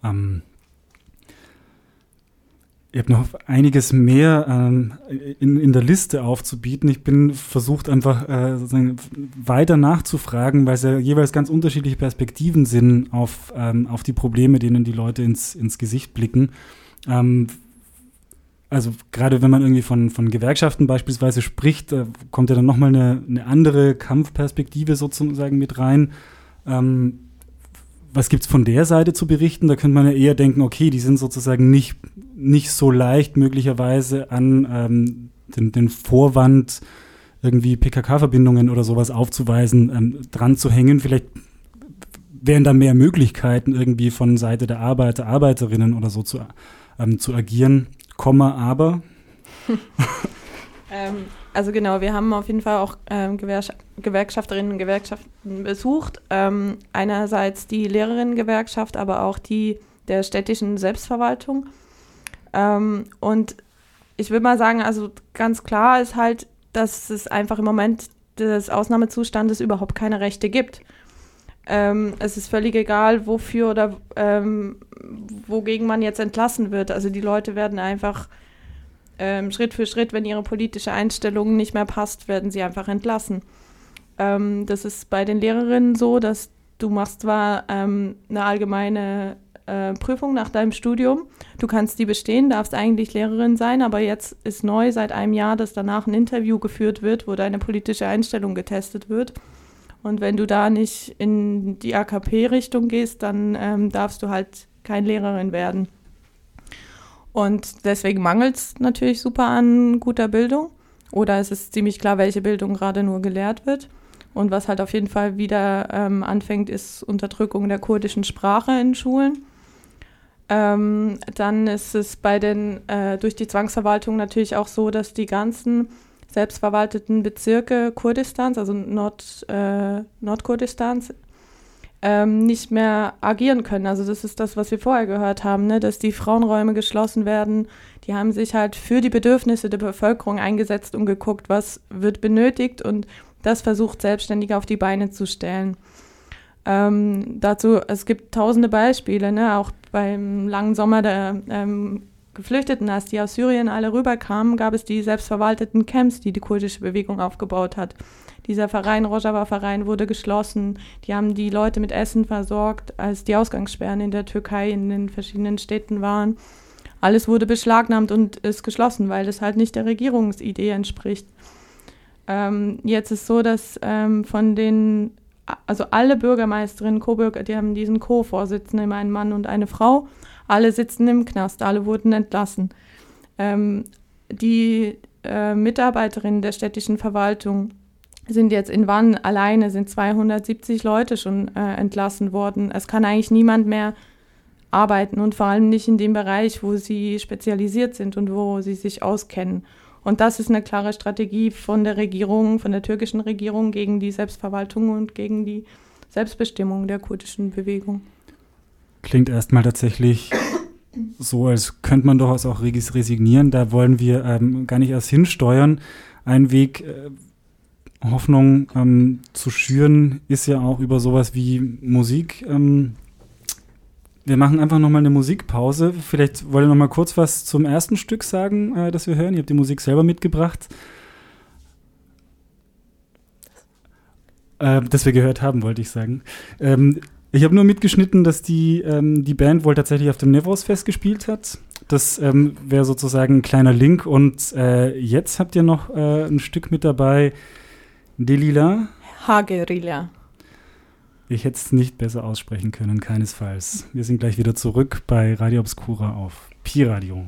Ähm, ich habe noch einiges mehr ähm, in, in der Liste aufzubieten. Ich bin versucht einfach äh, weiter nachzufragen, weil es ja jeweils ganz unterschiedliche Perspektiven sind auf, ähm, auf die Probleme, denen die Leute ins, ins Gesicht blicken. Ähm, also gerade wenn man irgendwie von, von Gewerkschaften beispielsweise spricht, äh, kommt ja dann nochmal eine, eine andere Kampfperspektive sozusagen mit rein. Ähm, was gibt's von der Seite zu berichten? Da könnte man ja eher denken, okay, die sind sozusagen nicht, nicht so leicht möglicherweise an ähm, den, den Vorwand, irgendwie PKK-Verbindungen oder sowas aufzuweisen, ähm, dran zu hängen. Vielleicht wären da mehr Möglichkeiten irgendwie von Seite der Arbeiter, Arbeiterinnen oder so zu, ähm, zu agieren. Komma, aber. Ähm, also genau, wir haben auf jeden Fall auch ähm, Gewerks Gewerkschafterinnen und Gewerkschaften besucht. Ähm, einerseits die Lehrerinnengewerkschaft, aber auch die der städtischen Selbstverwaltung. Ähm, und ich will mal sagen, also ganz klar ist halt, dass es einfach im Moment des Ausnahmezustandes überhaupt keine Rechte gibt. Ähm, es ist völlig egal, wofür oder ähm, wogegen man jetzt entlassen wird. Also die Leute werden einfach ähm, Schritt für Schritt, wenn ihre politische Einstellung nicht mehr passt, werden sie einfach entlassen. Ähm, das ist bei den Lehrerinnen so, dass du machst zwar ähm, eine allgemeine äh, Prüfung nach deinem Studium, du kannst die bestehen, darfst eigentlich Lehrerin sein, aber jetzt ist neu seit einem Jahr, dass danach ein Interview geführt wird, wo deine politische Einstellung getestet wird. Und wenn du da nicht in die AKP-Richtung gehst, dann ähm, darfst du halt keine Lehrerin werden. Und deswegen mangelt es natürlich super an guter Bildung. Oder es ist ziemlich klar, welche Bildung gerade nur gelehrt wird. Und was halt auf jeden Fall wieder ähm, anfängt, ist Unterdrückung der kurdischen Sprache in Schulen. Ähm, dann ist es bei den, äh, durch die Zwangsverwaltung natürlich auch so, dass die ganzen selbstverwalteten Bezirke Kurdistans, also Nord, äh, Nordkurdistans, ähm, nicht mehr agieren können. Also das ist das, was wir vorher gehört haben, ne? dass die Frauenräume geschlossen werden. Die haben sich halt für die Bedürfnisse der Bevölkerung eingesetzt und geguckt, was wird benötigt und das versucht selbstständig auf die Beine zu stellen. Ähm, dazu, es gibt tausende Beispiele, ne? auch beim langen Sommer der ähm, Geflüchteten, als die aus Syrien alle rüberkamen, gab es die selbstverwalteten Camps, die die kurdische Bewegung aufgebaut hat. Dieser Verein, Rojava-Verein, wurde geschlossen. Die haben die Leute mit Essen versorgt, als die Ausgangssperren in der Türkei in den verschiedenen Städten waren. Alles wurde beschlagnahmt und ist geschlossen, weil es halt nicht der Regierungsidee entspricht. Ähm, jetzt ist so, dass ähm, von den, also alle Bürgermeisterinnen, Co-Bürger, die haben diesen Co-Vorsitzenden, immer einen Mann und eine Frau, alle sitzen im Knast, alle wurden entlassen. Ähm, die äh, Mitarbeiterinnen der städtischen Verwaltung sind jetzt in Wann alleine, sind 270 Leute schon äh, entlassen worden. Es kann eigentlich niemand mehr arbeiten und vor allem nicht in dem Bereich, wo sie spezialisiert sind und wo sie sich auskennen. Und das ist eine klare Strategie von der Regierung, von der türkischen Regierung gegen die Selbstverwaltung und gegen die Selbstbestimmung der kurdischen Bewegung. Klingt erstmal tatsächlich so, als könnte man durchaus auch resignieren. Da wollen wir ähm, gar nicht erst hinsteuern. Ein Weg, äh, Hoffnung ähm, zu schüren, ist ja auch über sowas wie Musik ähm, wir machen einfach nochmal eine Musikpause. Vielleicht wollt ihr nochmal kurz was zum ersten Stück sagen, äh, das wir hören. Ihr habt die Musik selber mitgebracht. Äh, das wir gehört haben, wollte ich sagen. Ähm, ich habe nur mitgeschnitten, dass die, ähm, die Band wohl tatsächlich auf dem Nevros Fest gespielt hat. Das ähm, wäre sozusagen ein kleiner Link. Und äh, jetzt habt ihr noch äh, ein Stück mit dabei. Delila. Hagerilla. Ich hätte es nicht besser aussprechen können, keinesfalls. Wir sind gleich wieder zurück bei Radio Obscura auf Pi Radio.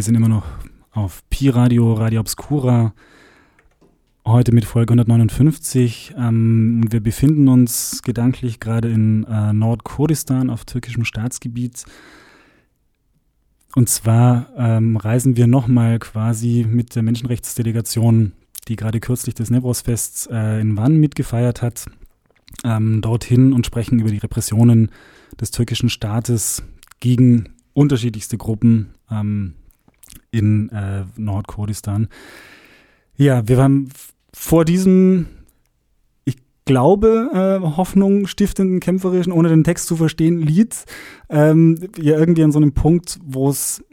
Wir sind immer noch auf Pi Radio, Radio Obscura. Heute mit Folge 159. Ähm, wir befinden uns gedanklich gerade in äh, Nordkurdistan auf türkischem Staatsgebiet. Und zwar ähm, reisen wir nochmal quasi mit der Menschenrechtsdelegation, die gerade kürzlich das Nevros-Fest äh, in Van mitgefeiert hat, ähm, dorthin und sprechen über die Repressionen des türkischen Staates gegen unterschiedlichste Gruppen ähm, in äh, Nordkurdistan. Ja, wir haben f- vor diesem, ich glaube, äh, Hoffnung stiftenden, kämpferischen, ohne den Text zu verstehen, Lied, ähm, ja irgendwie an so einem Punkt, wo es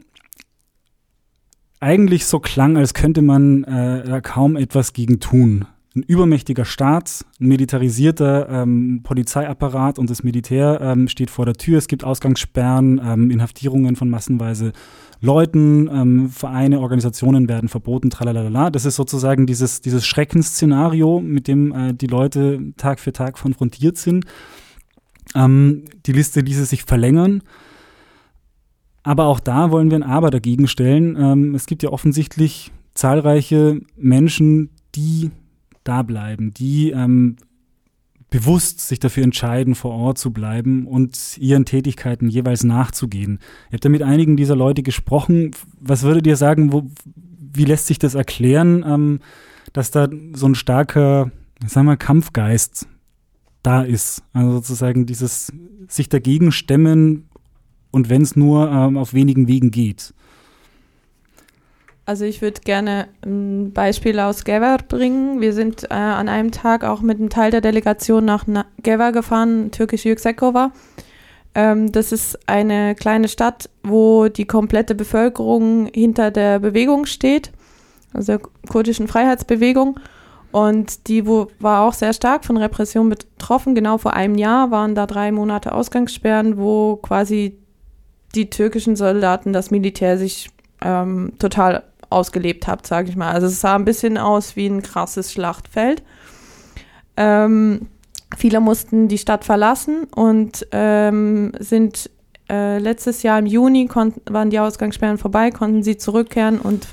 eigentlich so klang, als könnte man äh, da kaum etwas gegen tun. Ein übermächtiger Staat, ein militarisierter ähm, Polizeiapparat und das Militär ähm, steht vor der Tür. Es gibt Ausgangssperren, ähm, Inhaftierungen von massenweise Leuten, ähm, Vereine, Organisationen werden verboten, tralalala. Das ist sozusagen dieses, dieses Schreckensszenario, mit dem äh, die Leute Tag für Tag konfrontiert sind. Ähm, die Liste ließe sich verlängern. Aber auch da wollen wir ein Aber dagegen stellen. Ähm, es gibt ja offensichtlich zahlreiche Menschen, die da bleiben, die ähm, bewusst sich dafür entscheiden, vor Ort zu bleiben und ihren Tätigkeiten jeweils nachzugehen. Ihr habt ja mit einigen dieser Leute gesprochen. Was würdet ihr sagen, wo, wie lässt sich das erklären, ähm, dass da so ein starker, sagen wir, Kampfgeist da ist? Also sozusagen dieses sich dagegen stemmen und wenn es nur ähm, auf wenigen Wegen geht. Also ich würde gerne ein Beispiel aus Gever bringen. Wir sind äh, an einem Tag auch mit einem Teil der Delegation nach Na Gever gefahren, türkisch Yüksekova. Ähm, das ist eine kleine Stadt, wo die komplette Bevölkerung hinter der Bewegung steht, also der kurdischen Freiheitsbewegung. Und die wo, war auch sehr stark von Repression betroffen. Genau vor einem Jahr waren da drei Monate Ausgangssperren, wo quasi die türkischen Soldaten, das Militär sich ähm, total ausgelebt hat, sage ich mal. Also es sah ein bisschen aus wie ein krasses Schlachtfeld. Ähm, viele mussten die Stadt verlassen und ähm, sind äh, letztes Jahr im Juni konnten, waren die Ausgangssperren vorbei, konnten sie zurückkehren und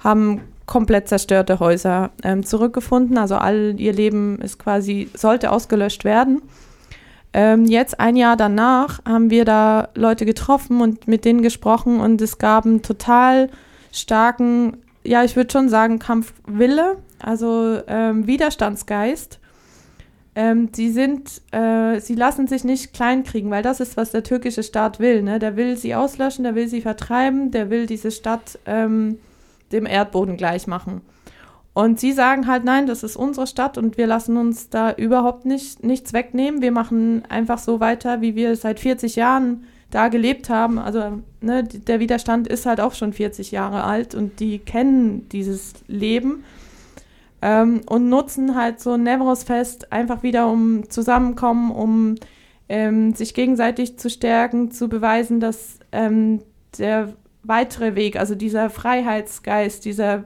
haben komplett zerstörte Häuser ähm, zurückgefunden. Also all ihr Leben ist quasi, sollte ausgelöscht werden. Ähm, jetzt ein Jahr danach haben wir da Leute getroffen und mit denen gesprochen und es gab einen total starken, ja, ich würde schon sagen, Kampfwille, also ähm, Widerstandsgeist. Ähm, sie sind, äh, sie lassen sich nicht kleinkriegen, weil das ist, was der türkische Staat will. Ne? Der will sie auslöschen, der will sie vertreiben, der will diese Stadt ähm, dem Erdboden gleich machen. Und sie sagen halt, nein, das ist unsere Stadt und wir lassen uns da überhaupt nicht, nichts wegnehmen. Wir machen einfach so weiter, wie wir seit 40 Jahren da gelebt haben. Also ne, der Widerstand ist halt auch schon 40 Jahre alt und die kennen dieses Leben ähm, und nutzen halt so ein Nevros-Fest einfach wieder, um zusammenkommen, um ähm, sich gegenseitig zu stärken, zu beweisen, dass ähm, der weitere Weg, also dieser Freiheitsgeist, dieser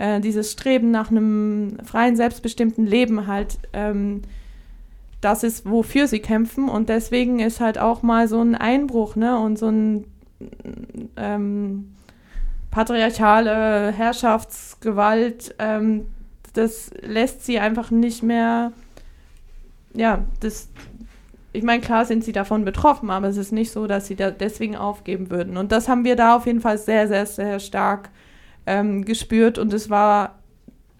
äh, dieses Streben nach einem freien, selbstbestimmten Leben halt, ähm, das ist, wofür sie kämpfen. Und deswegen ist halt auch mal so ein Einbruch, ne, und so ein ähm, patriarchale Herrschaftsgewalt, ähm, das lässt sie einfach nicht mehr, ja, das, ich meine, klar sind sie davon betroffen, aber es ist nicht so, dass sie da deswegen aufgeben würden. Und das haben wir da auf jeden Fall sehr, sehr, sehr stark ähm, gespürt und es war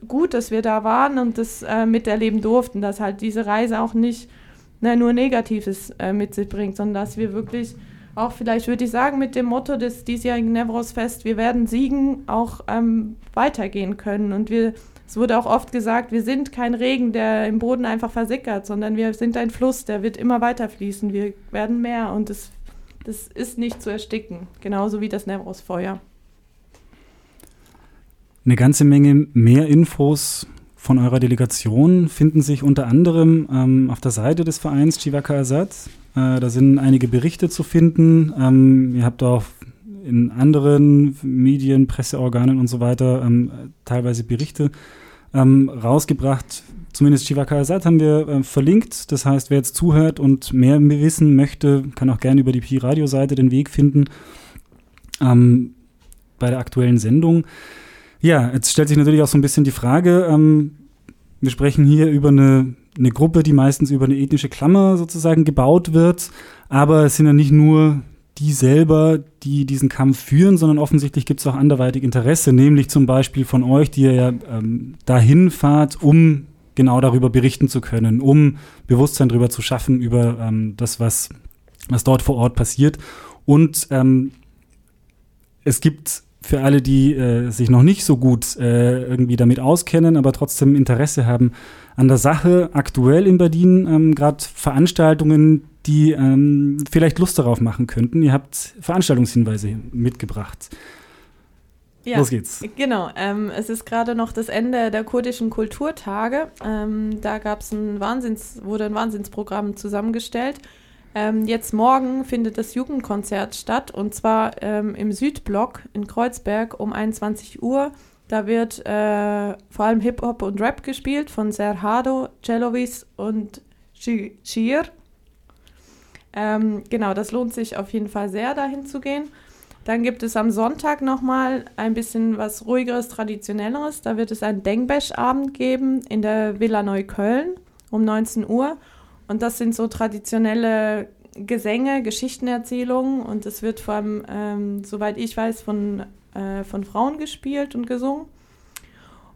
gut, dass wir da waren und das äh, miterleben durften, dass halt diese Reise auch nicht ne, nur Negatives äh, mit sich bringt, sondern dass wir wirklich auch vielleicht würde ich sagen mit dem Motto des diesjährigen Nevros-Fest, wir werden siegen, auch ähm, weitergehen können und wir es wurde auch oft gesagt, wir sind kein Regen, der im Boden einfach versickert, sondern wir sind ein Fluss, der wird immer weiter fließen. Wir werden mehr und das, das ist nicht zu ersticken, genauso wie das Nevros-Feuer. Eine ganze Menge mehr Infos von eurer Delegation finden sich unter anderem ähm, auf der Seite des Vereins Chivaka Azad. Äh, da sind einige Berichte zu finden. Ähm, ihr habt auch in anderen Medien, Presseorganen und so weiter ähm, teilweise Berichte ähm, rausgebracht. Zumindest Chivaka Azad haben wir äh, verlinkt. Das heißt, wer jetzt zuhört und mehr wissen möchte, kann auch gerne über die Pi-Radio-Seite den Weg finden ähm, bei der aktuellen Sendung. Ja, jetzt stellt sich natürlich auch so ein bisschen die Frage, ähm, wir sprechen hier über eine, eine Gruppe, die meistens über eine ethnische Klammer sozusagen gebaut wird, aber es sind ja nicht nur die selber, die diesen Kampf führen, sondern offensichtlich gibt es auch anderweitig Interesse, nämlich zum Beispiel von euch, die ihr ja ähm, dahin fahrt, um genau darüber berichten zu können, um Bewusstsein darüber zu schaffen, über ähm, das, was, was dort vor Ort passiert. Und ähm, es gibt für alle, die äh, sich noch nicht so gut äh, irgendwie damit auskennen, aber trotzdem Interesse haben an der Sache, aktuell in Berlin ähm, gerade Veranstaltungen, die ähm, vielleicht Lust darauf machen könnten. Ihr habt Veranstaltungshinweise mitgebracht. Ja, Los geht's. Genau, ähm, es ist gerade noch das Ende der kurdischen Kulturtage. Ähm, da gab's ein Wahnsinns, wurde ein Wahnsinnsprogramm zusammengestellt. Ähm, jetzt morgen findet das Jugendkonzert statt und zwar ähm, im Südblock in Kreuzberg um 21 Uhr. Da wird äh, vor allem Hip-Hop und Rap gespielt von Serhado, Celovis und Chir. Ähm, genau, das lohnt sich auf jeden Fall sehr, dahin zu gehen. Dann gibt es am Sonntag nochmal ein bisschen was ruhigeres, traditionelleres. Da wird es einen Dengbesch-Abend geben in der Villa Neukölln um 19 Uhr. Und das sind so traditionelle Gesänge, Geschichtenerzählungen. Und es wird vor allem, ähm, soweit ich weiß, von, äh, von Frauen gespielt und gesungen.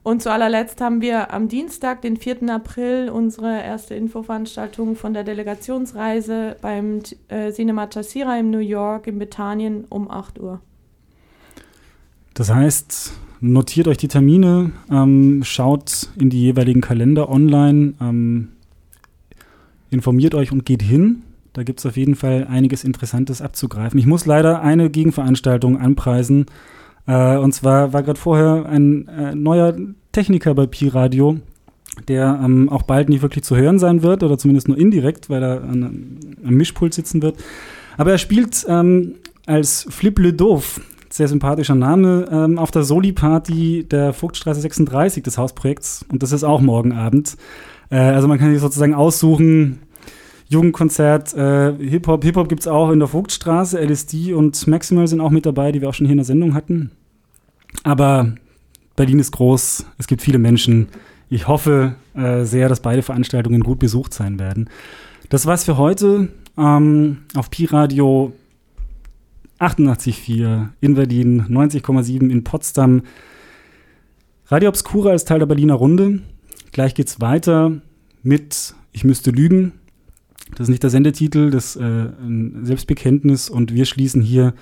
Und zu allerletzt haben wir am Dienstag, den 4. April, unsere erste Infoveranstaltung von der Delegationsreise beim äh, Cinema Tassira in New York in Bethanien um 8 Uhr. Das heißt, notiert euch die Termine, ähm, schaut in die jeweiligen Kalender online, ähm, informiert euch und geht hin. Da gibt es auf jeden Fall einiges Interessantes abzugreifen. Ich muss leider eine Gegenveranstaltung anpreisen. Äh, und zwar war gerade vorher ein äh, neuer Techniker bei Pi Radio, der ähm, auch bald nicht wirklich zu hören sein wird oder zumindest nur indirekt, weil er an, am Mischpult sitzen wird. Aber er spielt ähm, als Flip Le Doof, sehr sympathischer Name, ähm, auf der Soli-Party der Vogtstraße 36 des Hausprojekts. Und das ist auch morgen Abend. Äh, also man kann sich sozusagen aussuchen, Jugendkonzert, äh, Hip-Hop. Hip-Hop gibt es auch in der Vogtstraße. LSD und Maximal sind auch mit dabei, die wir auch schon hier in der Sendung hatten. Aber Berlin ist groß, es gibt viele Menschen. Ich hoffe äh, sehr, dass beide Veranstaltungen gut besucht sein werden. Das war's für heute. Ähm, auf Pi Radio 88,4 in Berlin, 90,7 in Potsdam. Radio Obscura ist Teil der Berliner Runde. Gleich geht's weiter mit Ich müsste lügen. Das ist nicht der Sendetitel, das ist äh, ein Selbstbekenntnis und wir schließen hier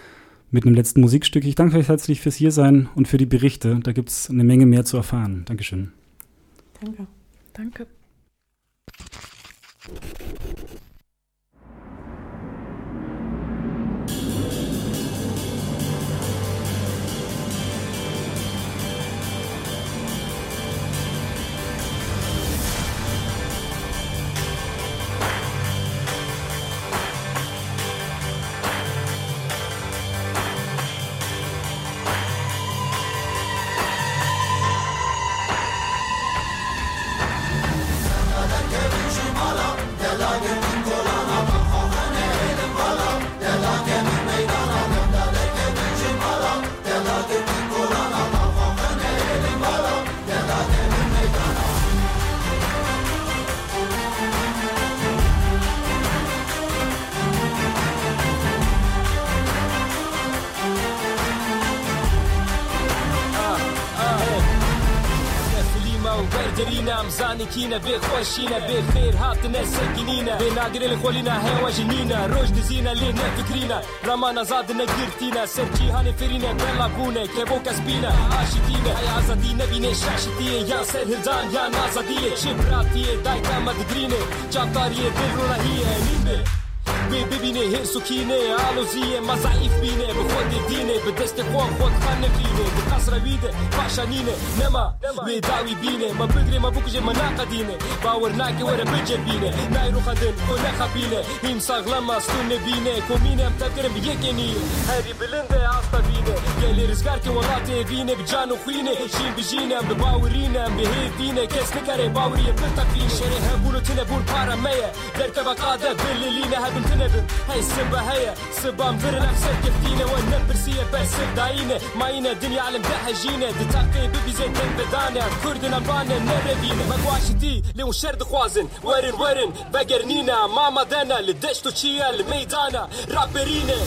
mit einem letzten Musikstück. Ich danke euch herzlich fürs Hiersein und für die Berichte. Da gibt's eine Menge mehr zu erfahren. Dankeschön. Danke. Danke. كينا بخوشينا بخير هاتنا سكينينا بناقر الخولينا هوا جنينا روج دزينا لينا فكرينا رمانا زادنا قرتينا سرجي هاني فرينا بلا بونا كيبو كسبينا عاشتينا هاي عزادينا بينا شاشتية يا سر هلدان يا نازادية شبراتية دايتا مدقرينة جابتارية دلرونا هي نيمة ببینه هر سکینه آلوزیه ما ضعیف بینه به خود دینه به دست خود خود خانه بینه به قصر ویده پاشانینه نما به داوی بینه ما بگره ما بکشه ما ناقدینه باور ناکه وره بجر بینه نای رو خدن و نخبینه هیم ساغلم استون بینه کومینه ام تکرم بیکنیه هری بلنده آستا بینه گلی رزگار که ولاته بینه بجان و خوینه شین بجینه ام باورینه ام به دینه کس نکره باوریه بلتقین شره هبونو تنه بون پارا میه درکه بقاده بللینه هبن تنه بن هاي سبا هيا سبا مفر نفسك كفتينة والنبرسية بس هەژینە دتاقی ببیزە دەنگ بەدانە کوردن ئەمبانە نەرەبین بەگواشتی لێ و خوازن دخوازن وەرن وەرن بەگەرنینە مامەدەنە لدشتو دەشت و چیە لە مەدانە ڕاپەرینە.